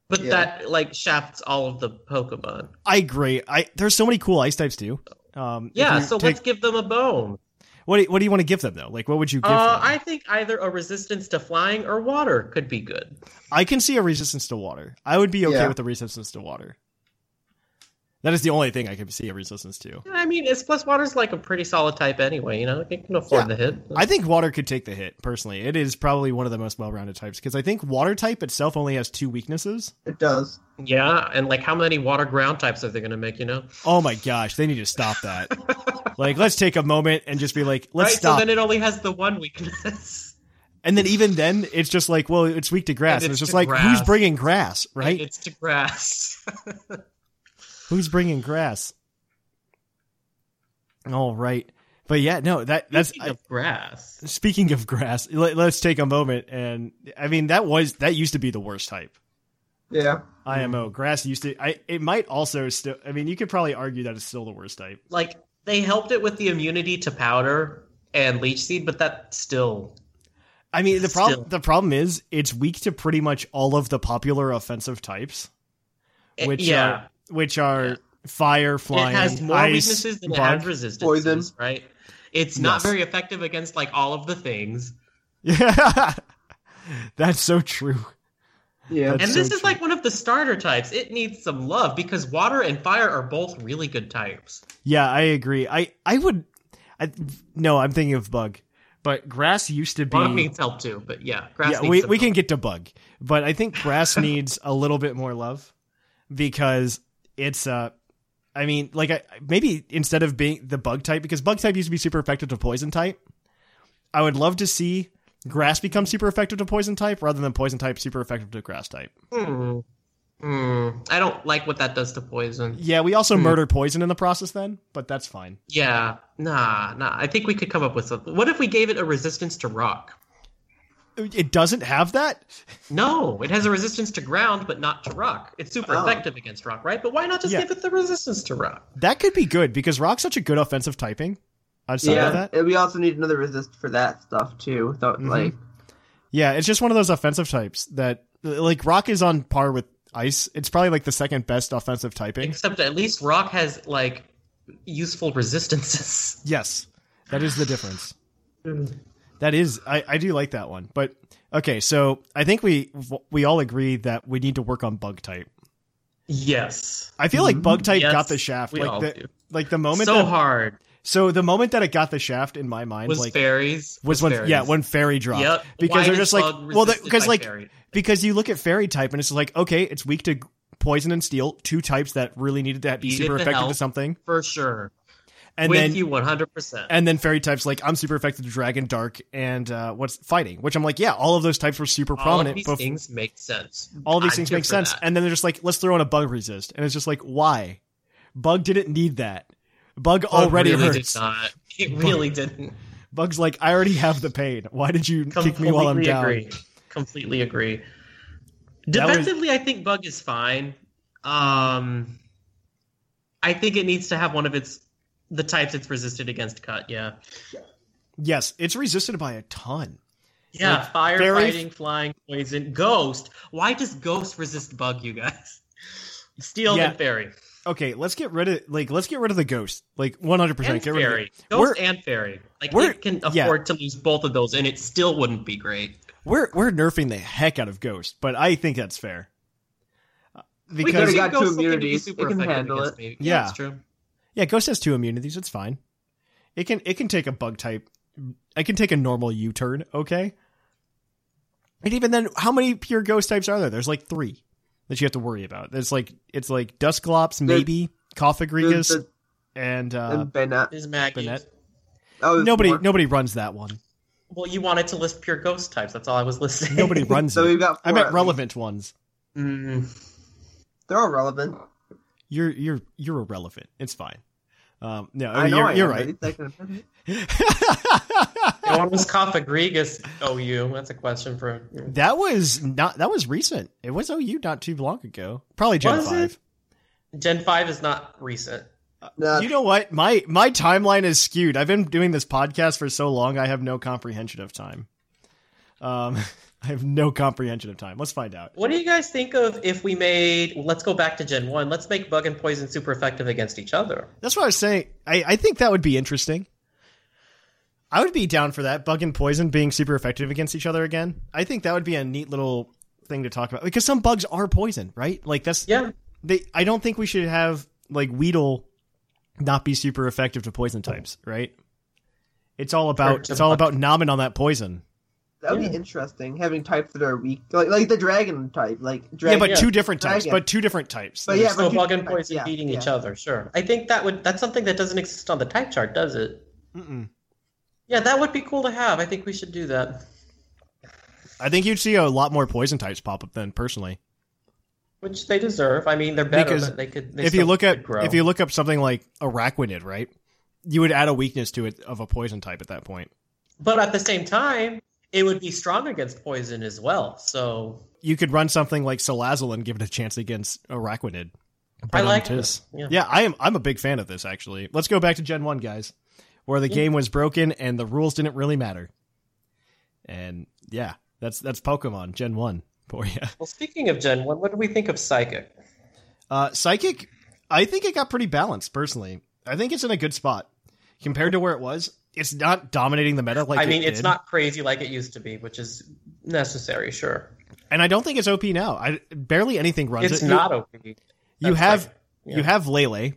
But Yeah. that like shafts all of the Pokemon. I agree. I there's so many cool ice types too. Um, Yeah, so take- let's give them a bone. What do, what do you want to give them though? Like what would you give Uh, them? I think either a resistance to flying or water could be good. I can see a resistance to water. I would be okay Yeah. with a resistance to water. That is the only thing I can see a resistance to. I mean, it's plus water's like a pretty solid type anyway. You know, it can afford Yeah. the hit. I think water could take the hit personally. It is probably one of the most well-rounded types because I think water type itself only has two weaknesses. It does. yeah, and like how many water ground types are they going to make? You know, Oh my gosh, they need to stop that. like, let's take a moment and just be like, let's right? stop. So then it only has the one weakness. and then even then, it's just like, well, it's weak to grass. And And it's it's just like, grass. who's bringing grass, right? It's to grass. Who's bringing grass? All right, but yeah, no, that that's Speaking of grass. speaking of grass. Let, let's take a moment and I mean that was that used to be the worst type. Yeah. IMO grass used to. I it might also still. I mean, you could probably argue that it's still the worst type. Like they helped it with the immunity to powder and leech seed, but that still I mean, the problem the problem is it's weak to pretty much all of the popular offensive types, which yeah. are which are fire, flying, it has more ice, weaknesses than it has resistances, Poison. right? It's not Yes. very effective against like all of the things. Yeah, that's so true. Yeah. That's and so this is true. like one of the starter types. It needs some love because water and fire are both really good types. Yeah, I agree. I I would. I, no, I'm thinking of bug. but grass used to be. Rock needs help too, but yeah, grass. yeah, needs we some we help. can get to bug, but I think grass needs a little bit more love because it's uh, I mean, like I, maybe instead of being the bug type, because bug type used to be super effective to poison type. I would love to see grass becomes super effective to poison type rather than poison type super effective to grass type. Hmm. Hmm. I don't like what that does to poison. Yeah, we also murder poison in the process then, but that's fine. Yeah, nah, nah. I think we could come up with something. What if we gave it a resistance to rock? It doesn't have that. No, it has a resistance to ground, but not to rock. It's super Oh. effective against rock, right? But why not just Yeah. give it the resistance to rock? That could be good because rock's such a good offensive typing. Outside yeah, of that, and we also need another resist for that stuff too. So, Mhm. Like, Yeah, it's just one of those offensive types that like rock is on par with ice. It's probably like the second best offensive typing. Except at least rock has like useful resistances. Yes. That is the difference. That is I, I do like that one. But okay, so I think we we all agree that we need to work on bug type. Yes. I feel like bug type Yes, got the shaft we like all the do. like the moment so that, hard So the moment that it got the shaft in my mind was like fairies. was when fairies. yeah when fairy dropped Yep. because they're just like well because like fairy? because you look at fairy type and it's like okay it's weak to poison and steel two types that really needed to be super effective to something for sure. and With then you one hundred percent. and then fairy types like I'm super effective to dragon dark and uh, what's fighting which I'm like yeah all of those types were super All prominent these things make sense. all these I'm things make sense that. and then they're just like let's throw in a bug resist and it's just like why bug didn't need that bug, Bug already really hurts. It really didn't. bug's like I already have the pain why did you kick me while I'm Completely down agree. Completely agree. That was- Defensively, I think Bug is fine. Um, I think it needs to have one of its the types it's resisted against cut. Yeah, yes it's resisted by a ton yeah. Like, Fire, very- fighting, flying, poison, ghost. Why does ghost resist Bug? You guys, steel Yeah. and fairy, okay let's get rid of like let's get rid of the ghost like 100% and get rid of fairy, it. ghost we're, and fairy. Like we're- it can yeah. afford to lose both of those, and it still wouldn't be great. we're we're nerfing the heck out of ghost but I think that's fair Uh, We because could got two Ghost looking immunities. super It can handle against it. me. Yeah. that's true. Yeah, Ghost has two immunities. It's fine. It can it can take a bug type. I can take a normal U turn. Okay. And even then, how many pure Ghost types are there? There's like three that you have to worry about. It's like it's like Dusclops, maybe Cofagrigus, the- and uh, and Banette. Is Maggie? Banette. Oh, nobody more. nobody runs that one. Well, you wanted to list pure ghost types. That's all I was listing. Nobody runs So it. we've got I meant at relevant ones. Mm, They're all relevant. You're you're you're irrelevant. It's fine. Um, no, I know you're, I you're am, right. But it's like what was Cofagrigus OU? That's a question for. That was not. That was recent. It was OU not too long ago. Probably Gen Was five. it? Gen five is not recent. Nah, You know what? My my timeline is skewed. I've been doing this podcast for so long. I have no comprehension of time. Um, I have no comprehension of time. Let's find out. What do you guys think of if we made? Let's go back to Gen one. Let's make bug and poison super effective against each other. That's what I was saying. I, I think that would be interesting. I would be down for that. Bug and poison being super effective against each other again. I think that would be a neat little thing to talk about because some bugs are poison, right? Like that's Yeah. they. I don't think we should have like Weedle not be super effective to poison types, right? It's all about it's all about nomming on that poison. that would Yeah. be interesting. Having types that are weak, like like the dragon type, like Yeah, but yeah. two different types. Dragon. But two different types. But yeah, so but bug you- and poison yeah, beating yeah. each other. Sure. I think that would. That's something that doesn't exist on the type chart, does it? Mm-mm. Yeah, that would be cool to have. I think we should do that. I think you'd see a lot more poison types pop up then. Personally, Which they deserve. I mean, they're better. Because but they could. They if you look at grow. if you look up something like Araquanid, right? You would add a weakness to it of a poison type at that point. But at the same time, it would be strong against poison as well. So You could run something like Salazzle and give it a chance against Araquanid. I like this. Yeah. Yeah, I am. I'm a big fan of this. Actually, let's go back to Gen One, guys, where the game was broken and the rules didn't really matter. And yeah, that's that's Pokemon Gen One for you. Well, speaking of Gen 1, what do we think of Psychic? Uh, Psychic, I think it got pretty balanced. Personally, I think it's in a good spot compared to where it was. It's not dominating the meta like I mean, it it's not crazy like it used to be, which is necessary, sure. and I don't think it's OP now. I barely anything runs it. It's it. not OP. You have like- yeah. you have Lele,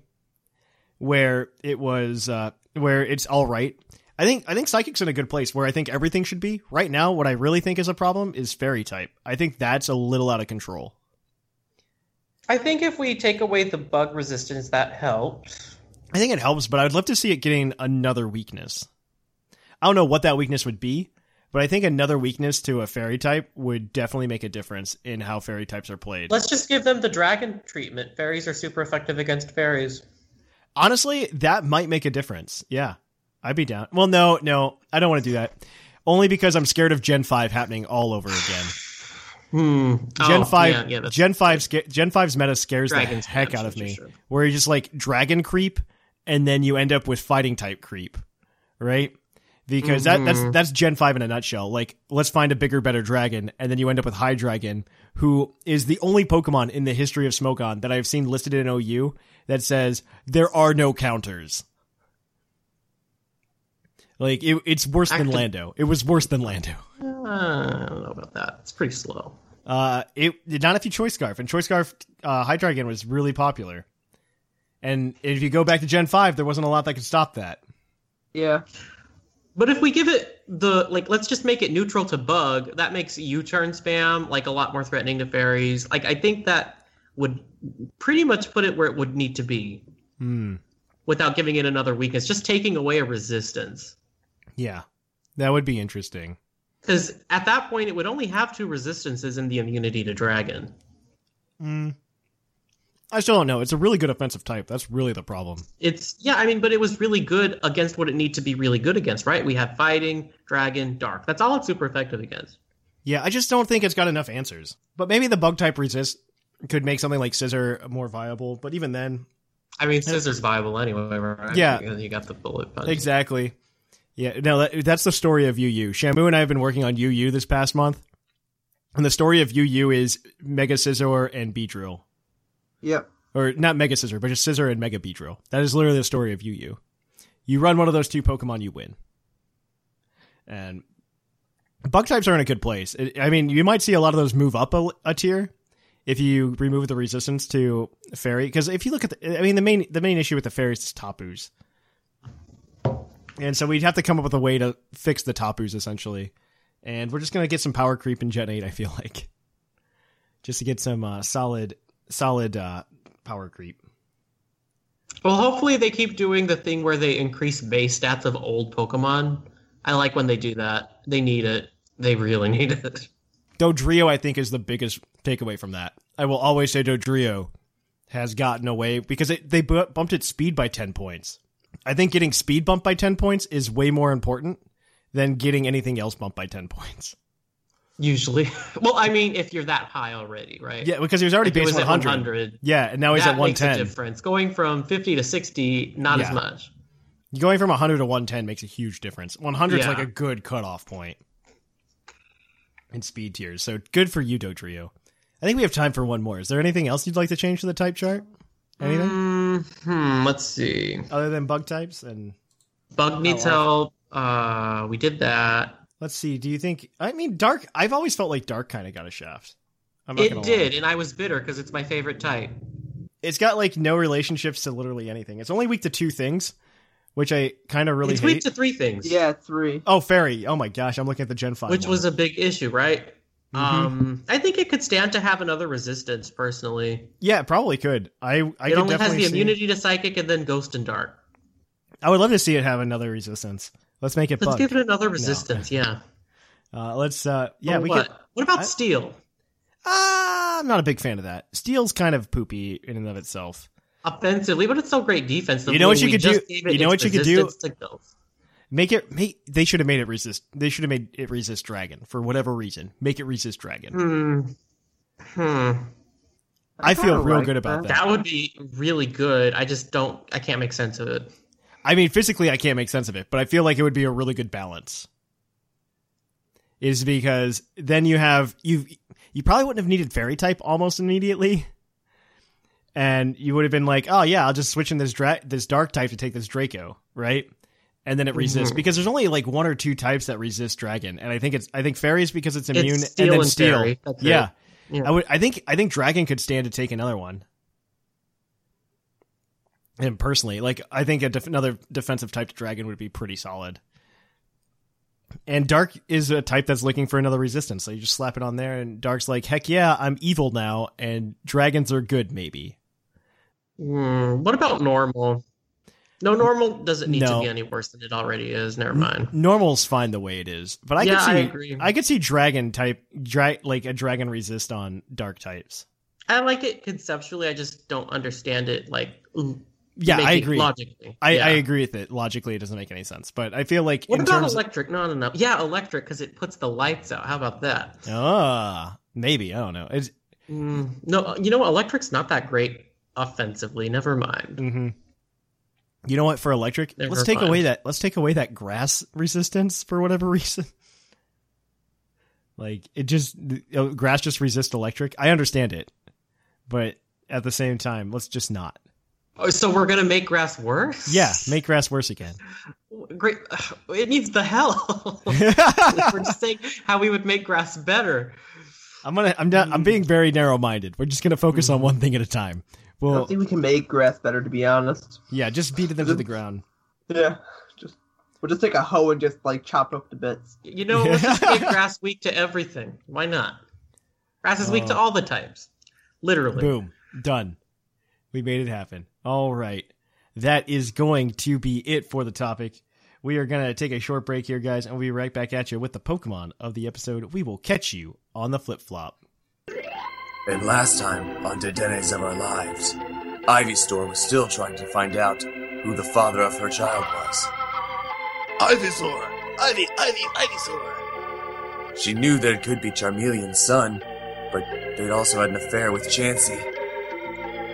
where it was uh, where it's all right. I think I think psychic's in a good place where I think everything should be. Right now, what I really think is a problem is fairy type. I think that's a little out of control. I think if we take away the bug resistance, that helps. I think it helps, but I'd love to see it getting another weakness. I don't know what that weakness would be, but I think another weakness to a fairy type would definitely make a difference in how fairy types are played. Let's just give them the dragon treatment. Fairies are super effective against fairies. Honestly, that might make a difference. Yeah. I'd be down. Well, no, no, I don't want to do that. Only because I'm scared of Gen 5 happening all over again. Hmm. Gen Oh, 5 yeah, yeah, Gen 5 sca- Gen 5's meta scares the heck out of me. is true. Where you just like dragon creep and then you end up with fighting type creep, right? Because that that's Mhm. that's Gen 5 in a nutshell. Like let's find a bigger better dragon and then you end up with Hydreigon who is the only Pokemon in the history of Smogon that I've seen listed in OU that says there are no counters. Like it, it's worse than Lando. It was worse than Lando. Uh, I don't know about that. It's pretty slow. Uh, it not if you choice scarf, and choice scarf uh, Hydreigon was really popular. And if you go back to Gen Five, there wasn't a lot that could stop that. Yeah. But if we give it the like, let's just make it neutral to bug. That makes U-turn spam like a lot more threatening to fairies. Like I think that would pretty much put it where it would need to be Hmm. without giving it another weakness. Just taking away a resistance. Yeah, that would be interesting. Because at that point, it would only have two resistances in the immunity to dragon. Hmm. I still don't know. It's a really good offensive type. That's really the problem. It's yeah, I mean, but it was really good against what it needs to be really good against, right? We have fighting, dragon, dark. That's all it's super effective against. Yeah, I just don't think it's got enough answers. But maybe the bug type resist could make something like Scizor more viable. But even then, I mean, Scizor's viable anyway, right? Yeah. You got the bullet punch. Exactly. Yeah, no, that, that's the story of UU. Shamu and I have been working on UU this past month. And the story of UU is Mega Scizor and Beedrill. Yep. Or not Mega Scizor, but just Scizor and Mega Beedrill. That is literally the story of UU. You run one of those two Pokemon, you win. And bug types are in a good place. I mean, you might see a lot of those move up a, a tier if you remove the resistance to fairy. Because if you look at the, I mean, the main the main issue with the fairies is Tapus. And so we'd have to come up with a way to fix the Tapus essentially. And we're just gonna get some power creep in Gen 8, I feel like. Just to get some uh, solid solid uh, power creep. Well, hopefully they keep doing the thing where they increase base stats of old Pokemon. I like when they do that. They need it. They really need it. Dodrio, I think, is the biggest takeaway from that. I will always say Dodrio has gotten away because it, they bu- bumped its speed by 10 points. I think getting speed bumped by 10 points is way more important than getting anything else bumped by 10 points. Usually, well, I mean, if you're that high already, right? Yeah, because he was already If base was 100. 100, Yeah, and now he's that at makes a difference. Going from 50 to 60, not as much. Going from 100 to 110 makes a huge difference. 100 is Yeah. like a good cutoff point in speed tiers. So good for you, Dodrio. I think we have time for one more. Is there anything else you'd like to change to the type chart? Anything? Hmm, let's see. Other than bug types and Bug needs help. Uh, we did that. Let's see. Do you think? I mean, Dark. I've always felt like Dark kind of got a shaft. I'm not It did, Lie. and I was bitter because it's my favorite type. It's got like no relationships to literally anything. It's only weak to two things, which I kind of really it's hate. weak to three things. Yeah, three. oh, fairy. Oh my gosh, I'm looking at the Gen Five, which one. was a big issue, right? Mm-hmm. Um, I think it could stand to have another resistance. Personally, yeah, it probably could. I I it could only has definitely the see- immunity to psychic and then ghost and dark. I would love to see it have another resistance. Let's make it Let's bug. give it another resistance. Yeah. Uh, let's. Uh, yeah, Or we what? could. What about I- steel? Uh, I'm not a big fan of that. Steel's kind of poopy in and of itself. Offensively, but it's still great defensively. You know what you could do? You know what you could do? resistance. Make it. Make. They should have made it resist. They should have made it resist dragon for whatever reason. Make it resist dragon. Hmm. Hmm. I, feel real like good about that. That would be really good. I just don't. I can't make sense of it. I mean, physically, I can't make sense of it, but I feel like it would be a really good balance. Is because then you have you you probably wouldn't have needed fairy type almost immediately, and you would have been like, oh yeah, I'll just switch in this dra- this dark type to take this Draco, right? And then it resists Mhm. because there's only like one or two types that resist dragon, and I think it's I think fairy is because it's It's immune steel and then and steel. fairy. That's it. yeah. Yeah. I would I think I think dragon could stand to take another one. And personally, like I think a def- another defensive type dragon would be pretty solid. And Dark is a type that's looking for another resistance. So you just slap it on there, and Dark's like, heck yeah, I'm evil now, and dragons are good, maybe. Hmm, what about normal? No, normal doesn't need No. to be any worse than it already is. Never mind. Normal's fine the way it is, but I Yeah, could see I agree. I could see dragon type, dra- like a dragon resist on dark types. I like it conceptually. I just don't understand it. Like, Yeah, I agree. Logically, I, Yeah. I agree with it. Logically, it doesn't make any sense, but I feel like What in about electric? No, no, no. Yeah, electric because it puts the lights out. How about that? ah, maybe I don't know. It's Mm, no, you know what? Electric's not that great offensively. Never mind. hmm You know what? For electric, Never let's take mind. away that. Let's take away that grass resistance for whatever reason. like it just uh, grass just resists electric. I understand it, but at the same time, let's just not. Oh, so we're gonna make grass worse? Yeah, make grass worse again. Great. It needs the hell. we're just saying how we would make grass better. I'm gonna. I'm not. I'm being very narrow minded. We're just gonna focus on mm-hmm. one thing at a time. Well, I Well, don't think we can make grass better, to be honest. yeah, just beat them to the ground. Yeah, just we'll just take a hoe and just like chop up the bits. You know, let's just make grass weak to everything. Why not? Grass is weak to Oh. all the types. Literally. Boom. Done. We made it happen. All right. That is going to be it for the topic. We are going to take a short break here, guys, and we'll be right back at you with the Pokemon of the episode. We will catch you on the flip flop. And last time on Dedennes of Our Lives, Ivysaur was still trying to find out who the father of her child was. Ivysaur! Ivy, Ivy, Ivysaur! She knew that it could be Charmeleon's son, but they'd also had an affair with Chansey.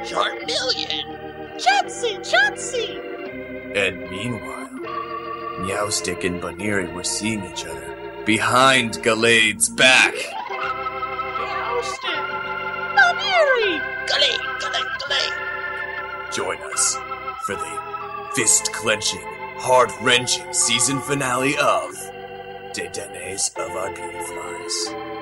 Charmeleon! Chansey! Chansey! And meanwhile, Meowstic and Baneri were seeing each other behind Gallade's back. Meowstic! Baneri! Gallade! Gallade! Gallade! Join us for the fist clenching, heart wrenching season finale of Dedennes of Our Beautiflies.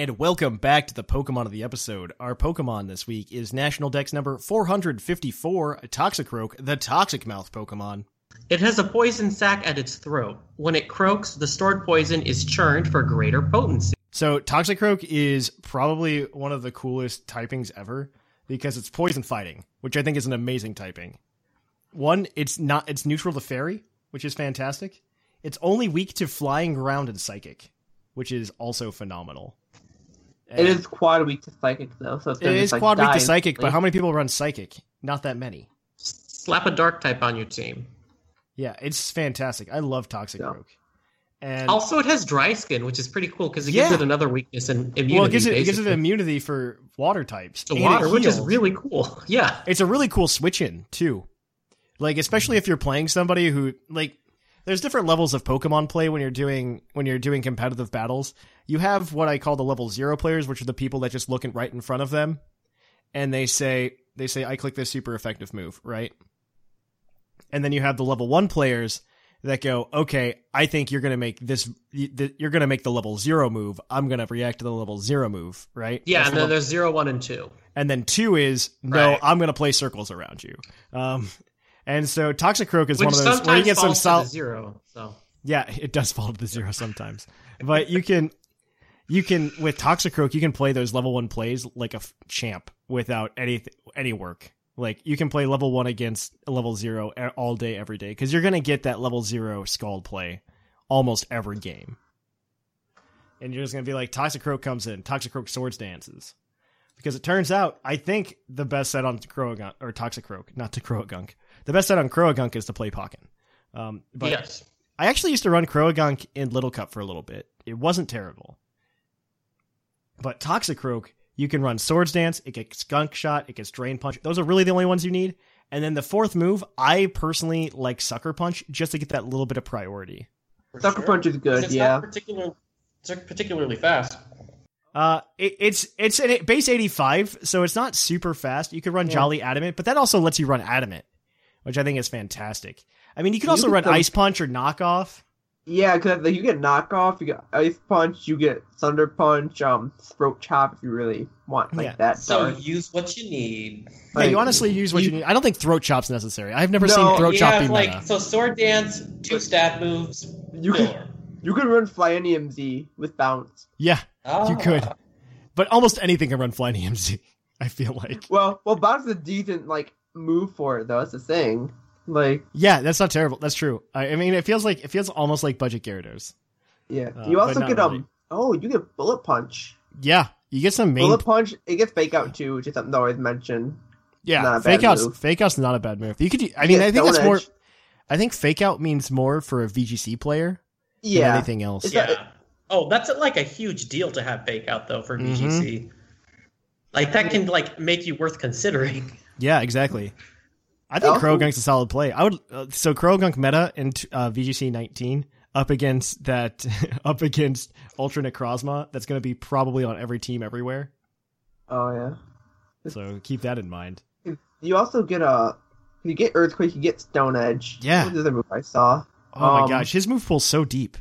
And welcome back to the Pokemon of the episode. Our Pokemon this week is National Dex number 454, Toxicroak, the Toxic Mouth Pokemon. It has a poison sac at its throat. When it croaks, the stored poison is churned for greater potency. So Toxicroak is probably one of the coolest typings ever because it's poison fighting, which I think is an amazing typing. One, it's not it's neutral to fairy, which is fantastic. It's only weak to flying ground and psychic, which is also phenomenal. It is quad weak to psychic though, so it's It gonna is just, like, quad weak to psychic, but how many people run psychic? Not that many. Slap a dark type on your team. Yeah, it's fantastic. I love Toxicroak. And Also, it has dry skin, which is pretty cool because it gives Yeah. it another weakness and immunity. well, it gives it, it gives it immunity for water types. to water, which is really cool. Yeah. It's a really cool switch in too. Like especially if you're playing somebody who like there's different levels of Pokemon play when you're doing when you're doing competitive battles. You have what I call the level 0 players, which are the people that just look in- right in front of them and they say they say I click this super effective move, right? And then you have the level 1 players that go, "Okay, I think you're going to make this you're to make the level 0 move. I'm going to react to the level 0 move," right? Yeah, That's and then level- there's zero, one, and two. and then two is no, Right. I'm going to play circles around you. Um, and so Toxicroak is Which one of those where you get some solid. zero. So Yeah, it does fall to the zero sometimes, but you can, you can with Toxicroak you can play those level one plays like a f- champ without any any work. Like you can play level one against level zero all day every day because you're going to get that level zero scald play almost every game. And you're just going to be like Toxicroak comes in, Toxicroak swords dances. Because it turns out, I think the best set on Croagunk or Toxicroak, not to Croagunk. The best set on Croagunk is to play Pokken. Um, but yes, I actually used to run Croagunk in Little Cup for a little bit. It wasn't terrible. But Toxicroak, you can run Swords Dance, it gets Gunk Shot, it gets Drain Punch. Those are really the only ones you need. And then the fourth move, I personally like Sucker Punch just to get that little bit of priority. Sucker Punch is good, it's yeah. not particular, it's particularly fast. Uh, it, it's it's an base 85, so it's not super fast. You could run Yeah. Jolly Adamant, but that also lets you run Adamant, which I think is fantastic. I mean, you could also could run go- Ice Punch or Knockoff. Yeah, because you get knockoff, you get ice punch, you get thunder punch, um, throat chop if you really want like Yeah. that. So dark. use what you need. Yeah, you honestly use what you, you- need. I don't think throat chop's necessary. I've never No, seen throat you chop have be like meta. so sword dance, two stat moves. You can you can run Flyinium Z with bounce. Yeah, you could. Ah. But almost anything can run Flyinium Z. I feel like. Well, well, bounce is a decent like move for it though. That's the thing. Like, Yeah, that's not terrible. That's true. I, I mean, it feels like it feels almost like budget Gyarados. yeah. Uh, you also not get really. um. Oh, you get bullet punch. Yeah, you get some main. Bullet punch. It gets fake out too, which is something I always mention. yeah, not a fake bad outs. move. Fake outs not a bad move. You could. I mean, get I think that's Stone more. I think fake out means more for a VGC player than Yeah. anything else. It's Yeah. not- oh, that's like a huge deal to have fake out though for Mhm. VGC. Like that can like make you worth considering. Yeah, exactly. I think Also- Croagunk's a solid play. I would uh, so Croagunk meta in uh, VGC 19 up against that up against Ultra Necrozma. That's going to be probably on every team everywhere. Oh yeah. So keep that in mind. You also get a. You get earthquake. You get stone edge. Yeah. What the other move I saw? Oh my Um, gosh, his move pool's so deep.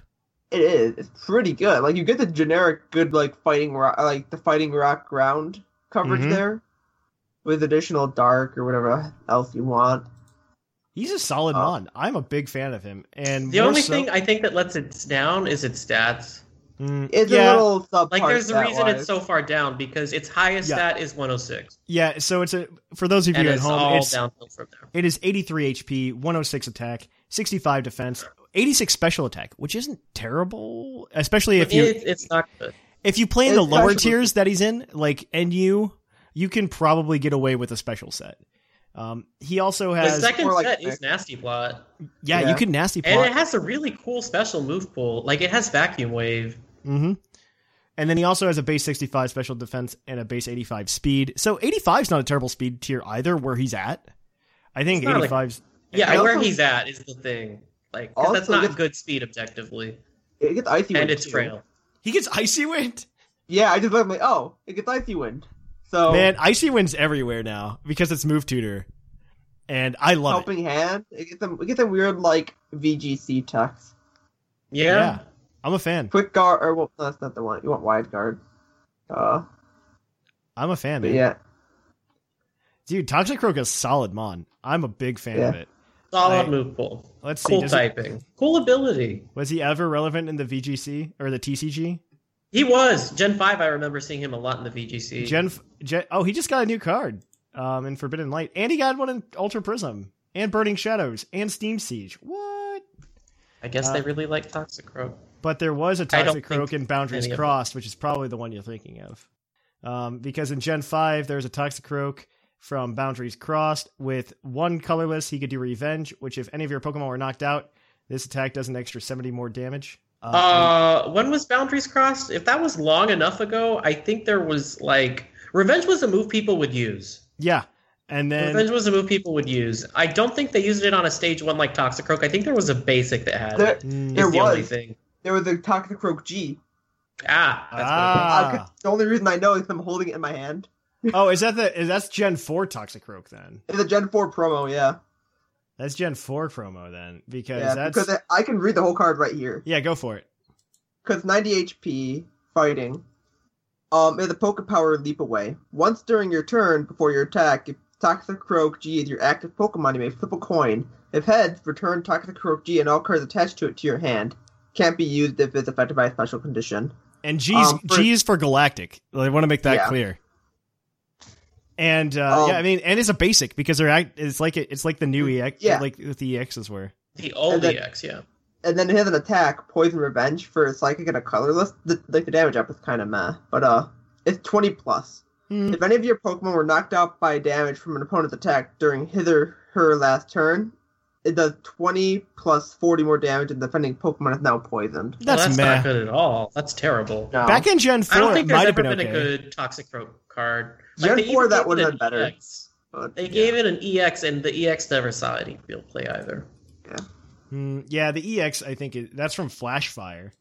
It is. It's pretty good. Like you get the generic good like fighting rock, like the fighting rock ground coverage Mhm. there, with additional dark or whatever else you want. He's a solid Uh, mon. I'm a big fan of him. And The only so- thing I think that lets it down is its stats. Mm, It's yeah, a little subpar. Like there's a reason stat-wise. it's so far down because its highest Yeah. stat is 106, yeah. So it's a for those of you and at it's home, all it's downhill from there. it is 83 HP, 106 attack, 65 defense, 86 special attack, which isn't terrible, especially if you it, it's not good. if you play in the lower special- tiers that he's in, like NU, you can probably get away with a special set. Um, he also The has second more like set Nick. is nasty plot, yeah, yeah. you can nasty plot, and it has a really cool special move pool. Like it has vacuum wave. hmm And then he also has a base 65 special defense and a base 85 speed. So 85 is not a terrible speed tier either where he's at. I think It's not like- 85's Yeah, I where he's at is the thing. Like 'cause that's not gets- good speed objectively, It gets icy and wind And it's too. trail. he gets icy wind. Yeah, I just I'm like, oh, it gets icy wind. So Man, icy wins everywhere now because it's move tutor. And I love it. helping hand. It get the It gets them weird like VGC text. Yeah. Yeah. I'm a fan. Quick guard or well, that's not the one. You want wide guard. Uh, I'm a fan, man. yeah. Dude, Toxicroak is solid mon. I'm a big fan of it. Solid I- move pool. Let's see. Cool does it- typing. Cool ability. was he ever relevant in the VGC or the TCG? He was Gen Five. I remember seeing him a lot in the VGC. Gen, Gen Oh, he just got a new card um, in Forbidden Light, and he got one in Ultra Prism, and Burning Shadows, and Steam Siege. What? I guess uh, they really like Toxic Croak. But there was a Toxicroak in Boundaries Crossed, which is probably the one you're thinking of. Um, because in Gen 5, there's a Toxicroak from Boundaries Crossed with one colorless. He could do Revenge, which if any of your Pokemon were knocked out, this attack does an extra 70 more damage. Uh, Uh, when was Boundaries Crossed? If that was long enough ago, I think there was like Revenge was a move people would use. yeah. And then Revenge was a move people would use. I don't think they used it on a stage one like Toxicroak. I think there was a basic that had There, it. Mm. Is there the only was. thing. There was a Toxicroak G. Ah, that's Ah. I could, the only reason I know is I'm holding it in my hand. oh, is that the is that's Gen 4 Toxicroak then? It's a Gen 4 promo, yeah. That's Gen 4 promo then because Yeah, that's because I can read the whole card right here. Yeah, go for it. Because 90 HP, fighting. Um, is a Poke Power Leap Away. Once during your turn, before your attack, if Toxicroak G is your active Pokemon, you may flip a coin. If heads, return Toxicroak G and all cards attached to it to your hand. Can't be used if it's affected by a special condition. And G's Um, for- G is for Galactic. I want to make that Yeah. clear. And uh, Um, yeah, I mean, and it's a basic because they're act, it's like it's like the new EX, Yeah. like with the EXs were. the old And then- EX, yeah. And then it has an attack, Poison Revenge, for Psychic and a colorless. The, like the damage up is kind of meh, but uh, it's 20 plus. Hmm. If any of your Pokemon were knocked out by damage from an opponent's attack during his or her last turn, it does 20 plus 40 more damage, and the defending Pokemon is now poisoned. Well, That's, that's meh. not good at all. That's terrible. No. Back in Gen 4, I don't it think might there's have ever been been, okay. a good Toxicroak card. Gen they 4 that gave would it have an been better. EX. But, They gave it an EX, and the EX never saw any field play either. Hmm, yeah, the EX, I think it, that's from Flashfire.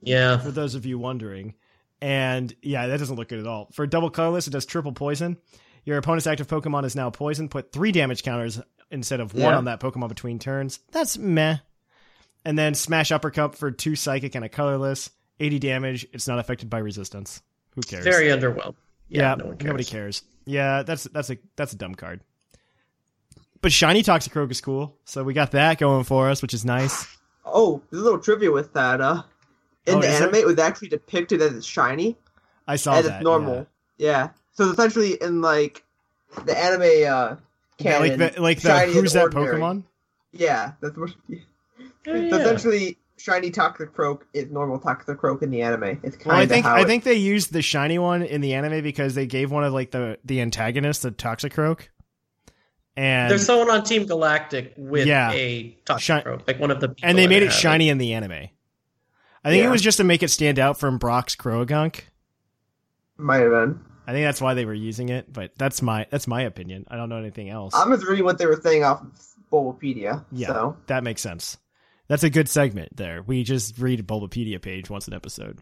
Yeah. For those of you wondering, and yeah, that doesn't look good at all. For double colorless, it does triple poison. Your opponent's active Pokemon is now poisoned. Put three damage counters instead of one Yeah. on that Pokemon between turns. That's meh. And then smash uppercut for two psychic and a colorless. 80 damage. It's not affected by resistance. Who cares? Very underwhelmed. Yeah, Yeah, no one cares. nobody cares. Yeah, that's that's a that's a dumb card. But shiny Toxic Toxicroak is cool, so we got that going for us, which is nice. Oh, there's a little trivia with that. Uh, in Oh, the anime, there? it was actually depicted as it's shiny, I saw as that. it's normal. Yeah. So essentially, in like the anime uh, Yeah, like the like the shiny who's that ordinary. Pokemon? Yeah, that's what. Yeah, So yeah. essentially, shiny Toxicroak is normal Toxicroak in the anime. It's kind Well, I think how I it- think they used the shiny one in the anime because they gave one of like the the antagonists a Toxicroak, and There's someone on Team Galactic with Yeah. a Toxicroak, like one of the and they made it have shiny in the anime. I think it was just to make it stand out from Brock's Croagunk. might have been. I think that's why they were using it, but that's my that's my opinion. I don't know anything else. I'm just reading what they were saying off of Bulbapedia. yeah, So that makes sense. That's a good segment there. We just read a Bulbapedia page once an episode.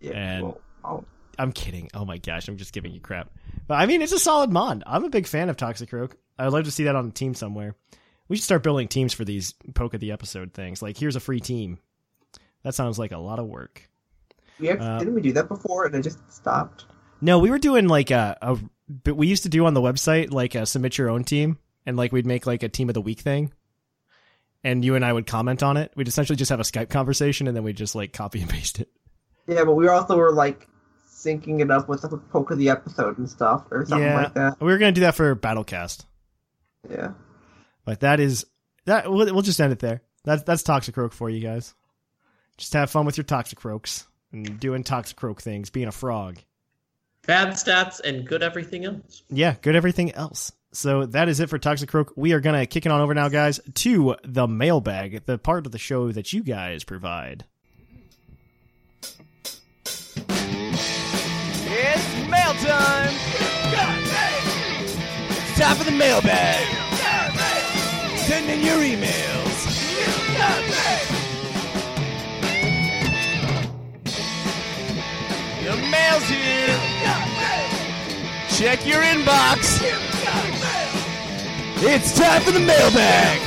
yeah. And- well, I'll- I'm kidding. Oh my gosh, I'm just giving you crap. But I mean, it's a solid mod. I'm a big fan of Toxic Toxicroak. I'd love to see that on a team somewhere. We should start building teams for these poke of the episode things. Like, here's a free team. That sounds like a lot of work. we have, uh, didn't we do that before and it just stopped? No, we were doing like a, a but we used to do on the website like a submit your own team, and like we'd make like a team of the week thing, and you and I would comment on it. We'd essentially just have a Skype conversation, and then we'd just like copy and paste it. Yeah, but we also were like syncing it up with the poke of the episode and stuff or something yeah, like that. we were gonna do that for Battlecast, Yeah. but that is that. We'll, we'll just end it there. That's that's Toxicroak for you guys. Just have fun with your Toxicroaks and doing Toxicroak things, being a frog. bad stats and good everything else. Yeah, good everything else. So that is it for Toxicroak. We are going to kick it on over now, guys, to the mailbag, the part of the show that you guys provide. It's mail time! It's time for the mailbag! Send in your emails! The mail's here! Check your inbox! It's time for the mailbag!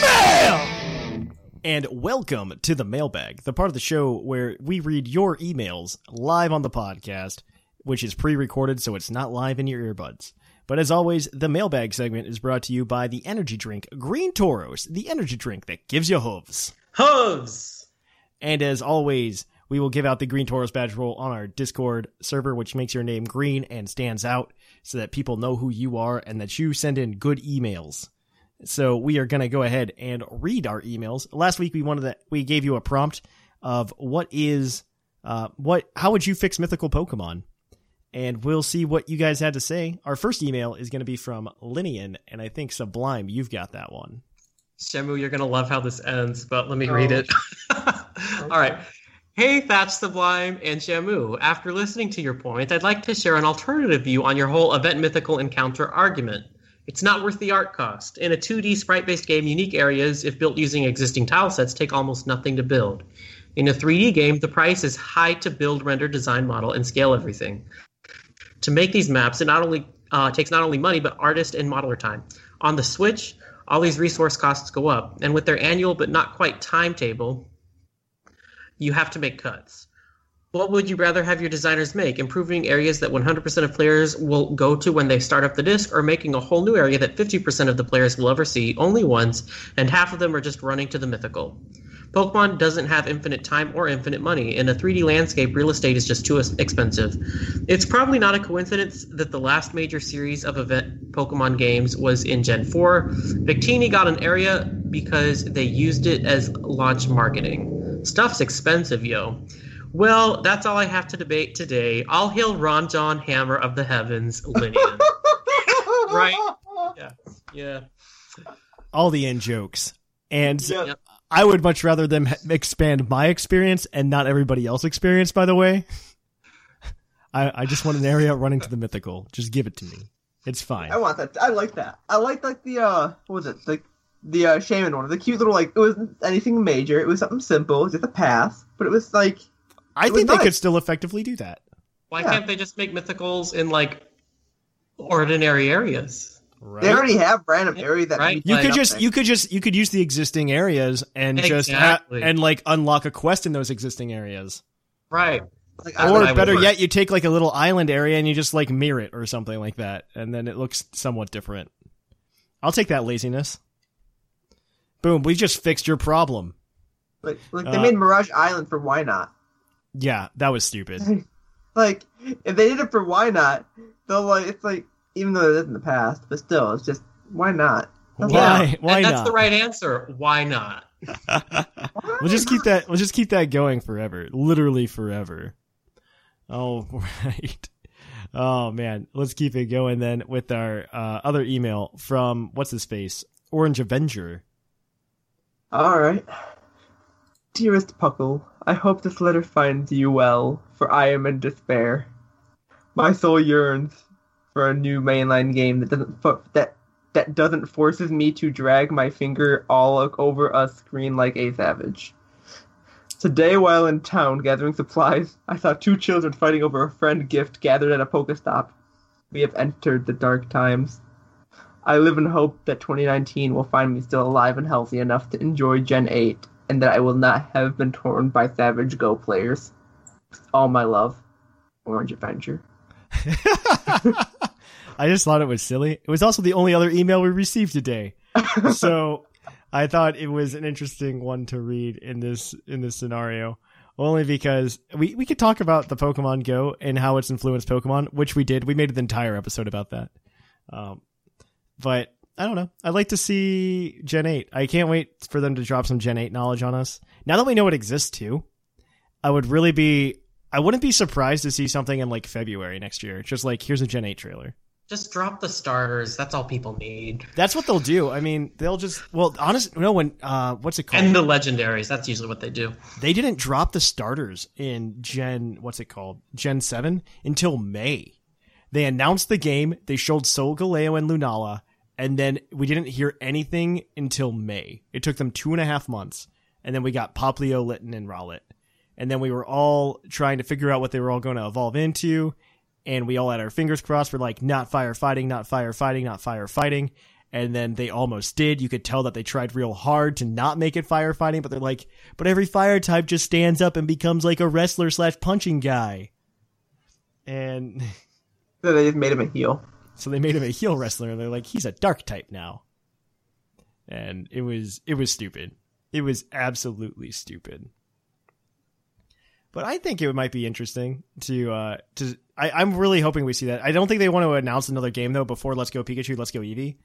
Mail! And welcome to the mailbag, the part of the show where we read your emails live on the podcast, which is pre recorded, so it's not live in your earbuds. But as always, the mailbag segment is brought to you by the energy drink Green Tauros, the energy drink that gives you hooves. Hooves! And as always, we will give out the Green Tauros badge role on our Discord server, which makes your name green and stands out so that people know who you are and that you send in good emails. So we are going to go ahead and read our emails. Last week we wanted that we gave you a prompt of what is uh what how would you fix mythical Pokemon? And we'll see what you guys had to say. Our first email is going to be from Linian, and I think Sublime, you've got that one. Shamu, you're gonna love how this ends, but let me read it. All right. Hey, Thatch Sublime and Shamu. After listening to your point, I'd like to share an alternative view on your whole event mythical encounter argument. It's not worth the art cost. In a 2D sprite based game, unique areas, if built using existing tile sets, take almost nothing to build. In a 3D game, the price is high to build, render, design, model, and scale everything. To make these maps, it not only uh, takes not only money but artist and modeler time. On the Switch, all these resource costs go up, and with their annual but not quite timetable, you have to make cuts. What would you rather have your designers make? Improving areas that 100% of players will go to when they start up the disc, or making a whole new area that 50% of the players will ever see only once, and half of them are just running to the mythical? Pokemon doesn't have infinite time or infinite money. In a 3D landscape, real estate is just too expensive. It's probably not a coincidence that the last major series of event Pokemon games was in Gen 4. Victini got an area because they used it as launch marketing. Stuff's expensive, yo. Well, that's all I have to debate today. All hail Ron John Hammer of the Heavens, Linian. right? Yeah. Yeah. all the in jokes. And Yep. I would much rather them expand my experience and not everybody else's experience, by the way. I, I just want an area running to the mythical. Just give it to me. It's fine. I want that. I like that. I like like the uh, what was it? The the uh, Shaymin one. The cute little like it wasn't anything major. It was something simple. It just a path, but it was like I think they nice. could still effectively do that. Why Yeah. can't they just make mythicals in like ordinary areas? Right? They already have random area that Right. we you could just things. you could just you could use the existing areas and just ha- and like unlock a quest in those existing areas. Right. Like, That's what I or would better work. yet, you take like a little island area and you just like mirror it or something like that, and then it looks somewhat different. I'll take that laziness. Boom, we just fixed your problem. like, like they uh, made Mirage Island for Wynaut? Yeah, that was stupid. Like if they did it for Wynaut, they'll like it's like even though it is in the past, but still it's just why not? That's Why? all. Why and that's not? the right answer. Why not? We'll just keep that. We'll just keep that going forever, literally forever. Oh right. Oh man, let's keep it going then with our uh, other email from what's his face, Orange Avenger. All right. Dearest Puckle, I hope this letter finds you well, for I am in despair. My soul yearns for a new mainline game that doesn't fo- that that doesn't forces me to drag my finger all over a screen like a savage. Today, while in town gathering supplies, I saw two children fighting over a friend gift gathered at a Pokestop. We have entered the dark times. I live in hope that 2019 will find me still alive and healthy enough to enjoy Gen 8, and that I will not have been torn by Savage Go players. All my love, Orange Adventure. I just thought it was silly. It was also the only other email we received today, so I thought it was an interesting one to read in this in this scenario. Only because we we could talk about the Pokemon Go and how it's influenced Pokemon, which we did. We made an entire episode about that. Um, but I don't know. I'd like to see Gen 8. I can't wait for them to drop some Gen 8 knowledge on us. Now that we know it exists too, I would really be. I wouldn't be surprised to see something in like February next year. Just like here's a Gen 8 trailer. Just drop the starters. That's all people need. That's what they'll do. I mean, they'll just well, honest. No, when uh, what's it called? And the legendaries. That's usually what they do. they didn't drop the starters in Gen. What's it called? Gen Seven until May. They announced the game. They showed Solgaleo and Lunala, and then we didn't hear anything until May. It took them two and a half months, and then we got Poplio, Litten, and Rowlet, and then we were all trying to figure out what they were all going to evolve into, and we all had our fingers crossed for like not firefighting, not firefighting, not firefighting. And then they almost did. You could tell that they tried real hard to not make it firefighting, but they're like, but every fire type just stands up and becomes like a wrestler slash punching guy. And they just made him a heel. So they made him a heel wrestler and they're like, he's a dark type now. And it was it was stupid. It was absolutely stupid. But I think it might be interesting to uh to I, I'm really hoping we see that. I don't think they want to announce another game though before Let's Go Pikachu, Let's Go Eevee.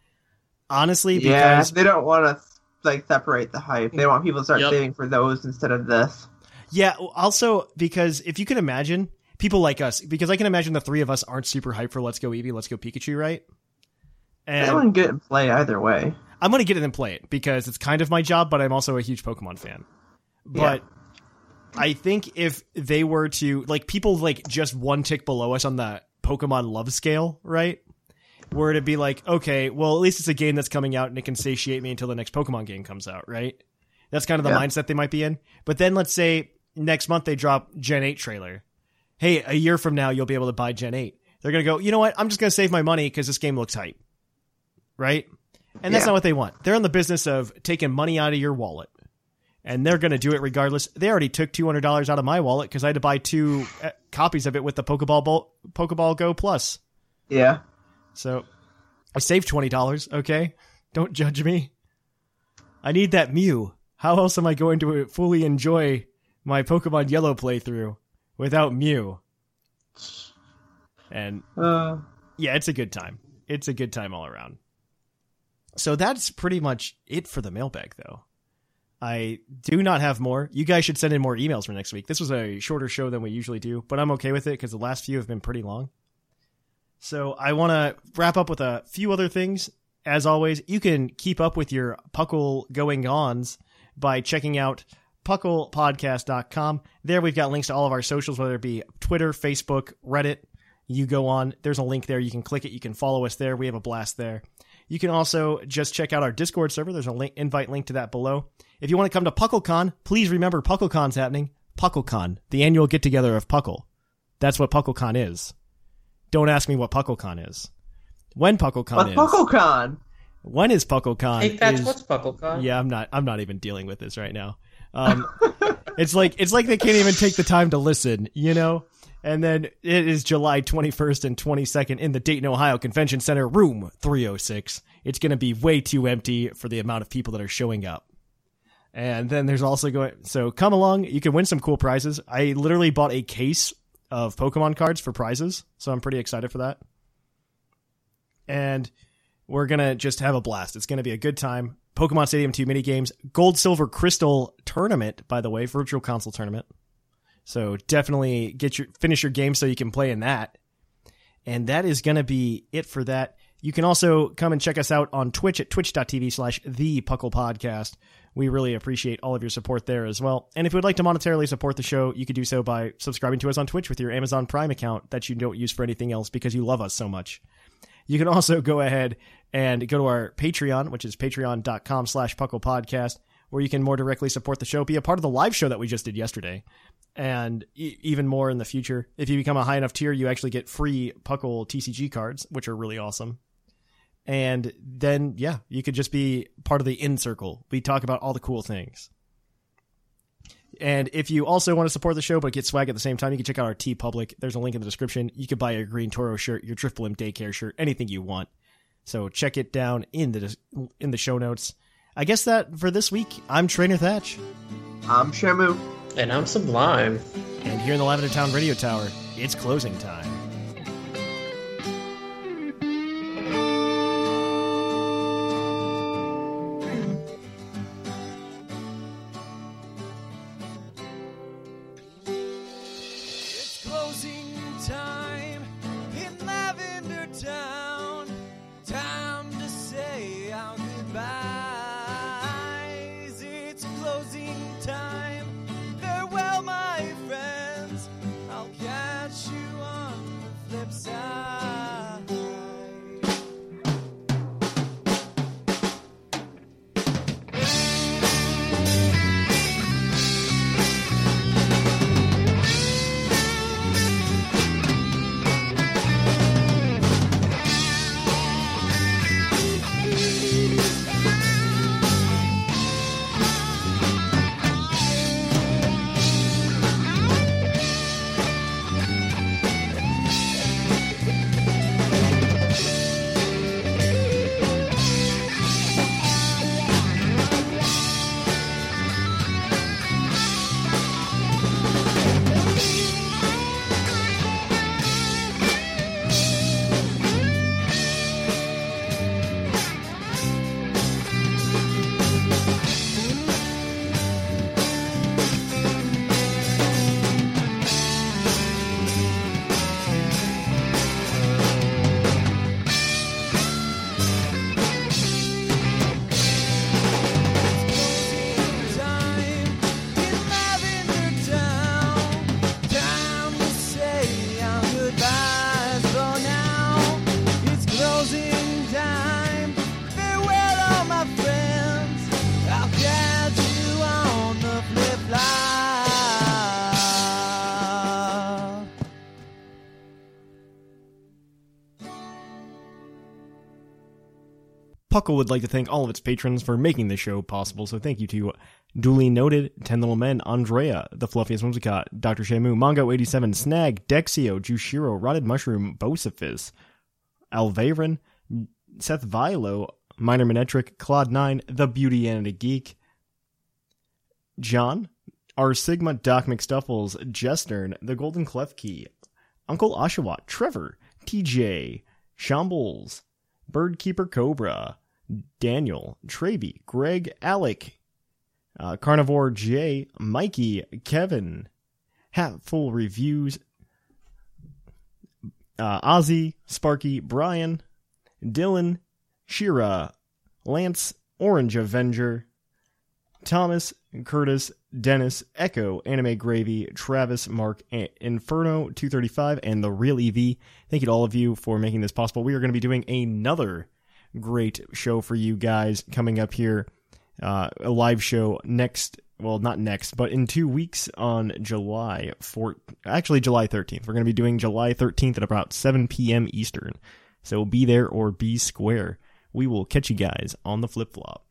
Honestly, Yeah, because they don't want to like separate the hype. They want people to start Yep. saving for those instead of this. Yeah, also because if you can imagine people like us, because I can imagine the three of us aren't super hyped for Let's Go Eevee, Let's Go Pikachu, right? And wouldn't get it in play either way. I'm gonna get it and play it because it's kind of my job, but I'm also a huge Pokemon fan. But I think if they were to like people like just one tick below us on the Pokemon love scale, right? Were to be like, okay, well at least it's a game that's coming out and it can satiate me until the next Pokemon game comes out, right? That's kind of the Yeah. mindset they might be in. But then let's say next month they drop Gen 8 trailer. Hey, a year from now you'll be able to buy Gen 8. They're gonna go, you know what? I'm just gonna save my money because this game looks hype. Right? And that's Yeah. not what they want. They're in the business of taking money out of your wallet. And they're going to do it regardless. They already took $200 out of my wallet because I had to buy two uh, copies of it with the Pokeball, Bo- Pokeball Go Plus. Yeah. So I saved $20, okay? Don't judge me. I need that Mew. How else am I going to fully enjoy my Pokemon Yellow playthrough without Mew? And Uh, yeah, it's a good time. It's a good time all around. So that's pretty much it for the mailbag, though. I do not have more. You guys should send in more emails for next week. This was a shorter show than we usually do, but I'm okay with it because the last few have been pretty long. So I want to wrap up with a few other things. As always, you can keep up with your Puckle going ons by checking out pucklepodcast.com. There we've got links to all of our socials, whether it be Twitter, Facebook, Reddit. You go on, there's a link there. You can click it. You can follow us there. We have a blast there. You can also just check out our Discord server. There's a link, invite link to that below. If you want to come to PuckleCon, please remember PuckleCon's happening. PuckleCon, the annual get together of Puckle. That's what PuckleCon is. Don't ask me what PuckleCon is. when PuckleCon But is. PuckleCon. When is PuckleCon? Hey, Thatch, is- what's PuckleCon? Yeah, I'm not. I'm not even dealing with this right now. Um, it's like it's like they can't even take the time to listen, you know. And then it is July 21st and 22nd in the Dayton, Ohio Convention Center, room 306. It's going to be way too empty for the amount of people that are showing up. And then there's also going. So come along. You can win some cool prizes. I literally bought a case of Pokemon cards for prizes, so I'm pretty excited for that. And we're gonna just have a blast. It's gonna be a good time. Pokemon Stadium 2 mini games, Gold, Silver, Crystal tournament, by the way, virtual console tournament. So definitely get your finish your game so you can play in that. And that is gonna be it for that. You can also come and check us out on Twitch at twitch.tv slash the Puckle Podcast. We really appreciate all of your support there as well. And if you would like to monetarily support the show, you could do so by subscribing to us on Twitch with your Amazon Prime account that you don't use for anything else because you love us so much. You can also go ahead and go to our Patreon, which is patreon.com slash Puckle Podcast, where you can more directly support the show, be a part of the live show that we just did yesterday, and e- even more in the future. If you become a high enough tier, you actually get free Puckle TCG cards, which are really awesome. And then, yeah, you could just be part of the in circle. We talk about all the cool things. And if you also want to support the show but get swag at the same time, you can check out our TeePublic. There's a link in the description. You can buy your Green Toro shirt, your Drifblim Daycare shirt, anything you want. So check it down in the in the show notes. I guess that for this week, I'm Trainer Thatch. I'm Shamu. And I'm Sublime. And here in the Lavender Town Radio Tower, it's closing time. Puckle would like to thank all of its patrons for making this show possible, so thank you to Duly Noted, Ten Little Men, Andrea, The Fluffiest Whimsicott, Dr. Shamu, Mongo87, Snag, Dexio, Jushiro, Rotted Mushroom, Bocephus, Alvarin, Seth Vilo, Minor Minetric, Claude9, The Beauty and a Geek, John, R Sigma, Doc McStuffles, Jestern, The Golden Klefki, Uncle Oshawott, Trevor, TJ, Shambles, Birdkeeper Cobra, Daniel, Traby, Greg, Alec, uh, Carnivore J, Mikey, Kevin, Hatful Reviews, uh, Ozzy, Sparky, Brian, Dylan, Shira, Lance, Orange Avenger, Thomas, Curtis, Dennis, Echo, Anime Gravy, Travis, Mark, Inferno 235, and the Real EV. Thank you to all of you for making this possible. We are going to be doing another great show for you guys coming up here. Uh, a live show next, well, not next, but in two weeks on July 4th, actually July 13th. We're going to be doing July 13th at about 7 p.m. Eastern. So be there or be square. We will catch you guys on the flip flop.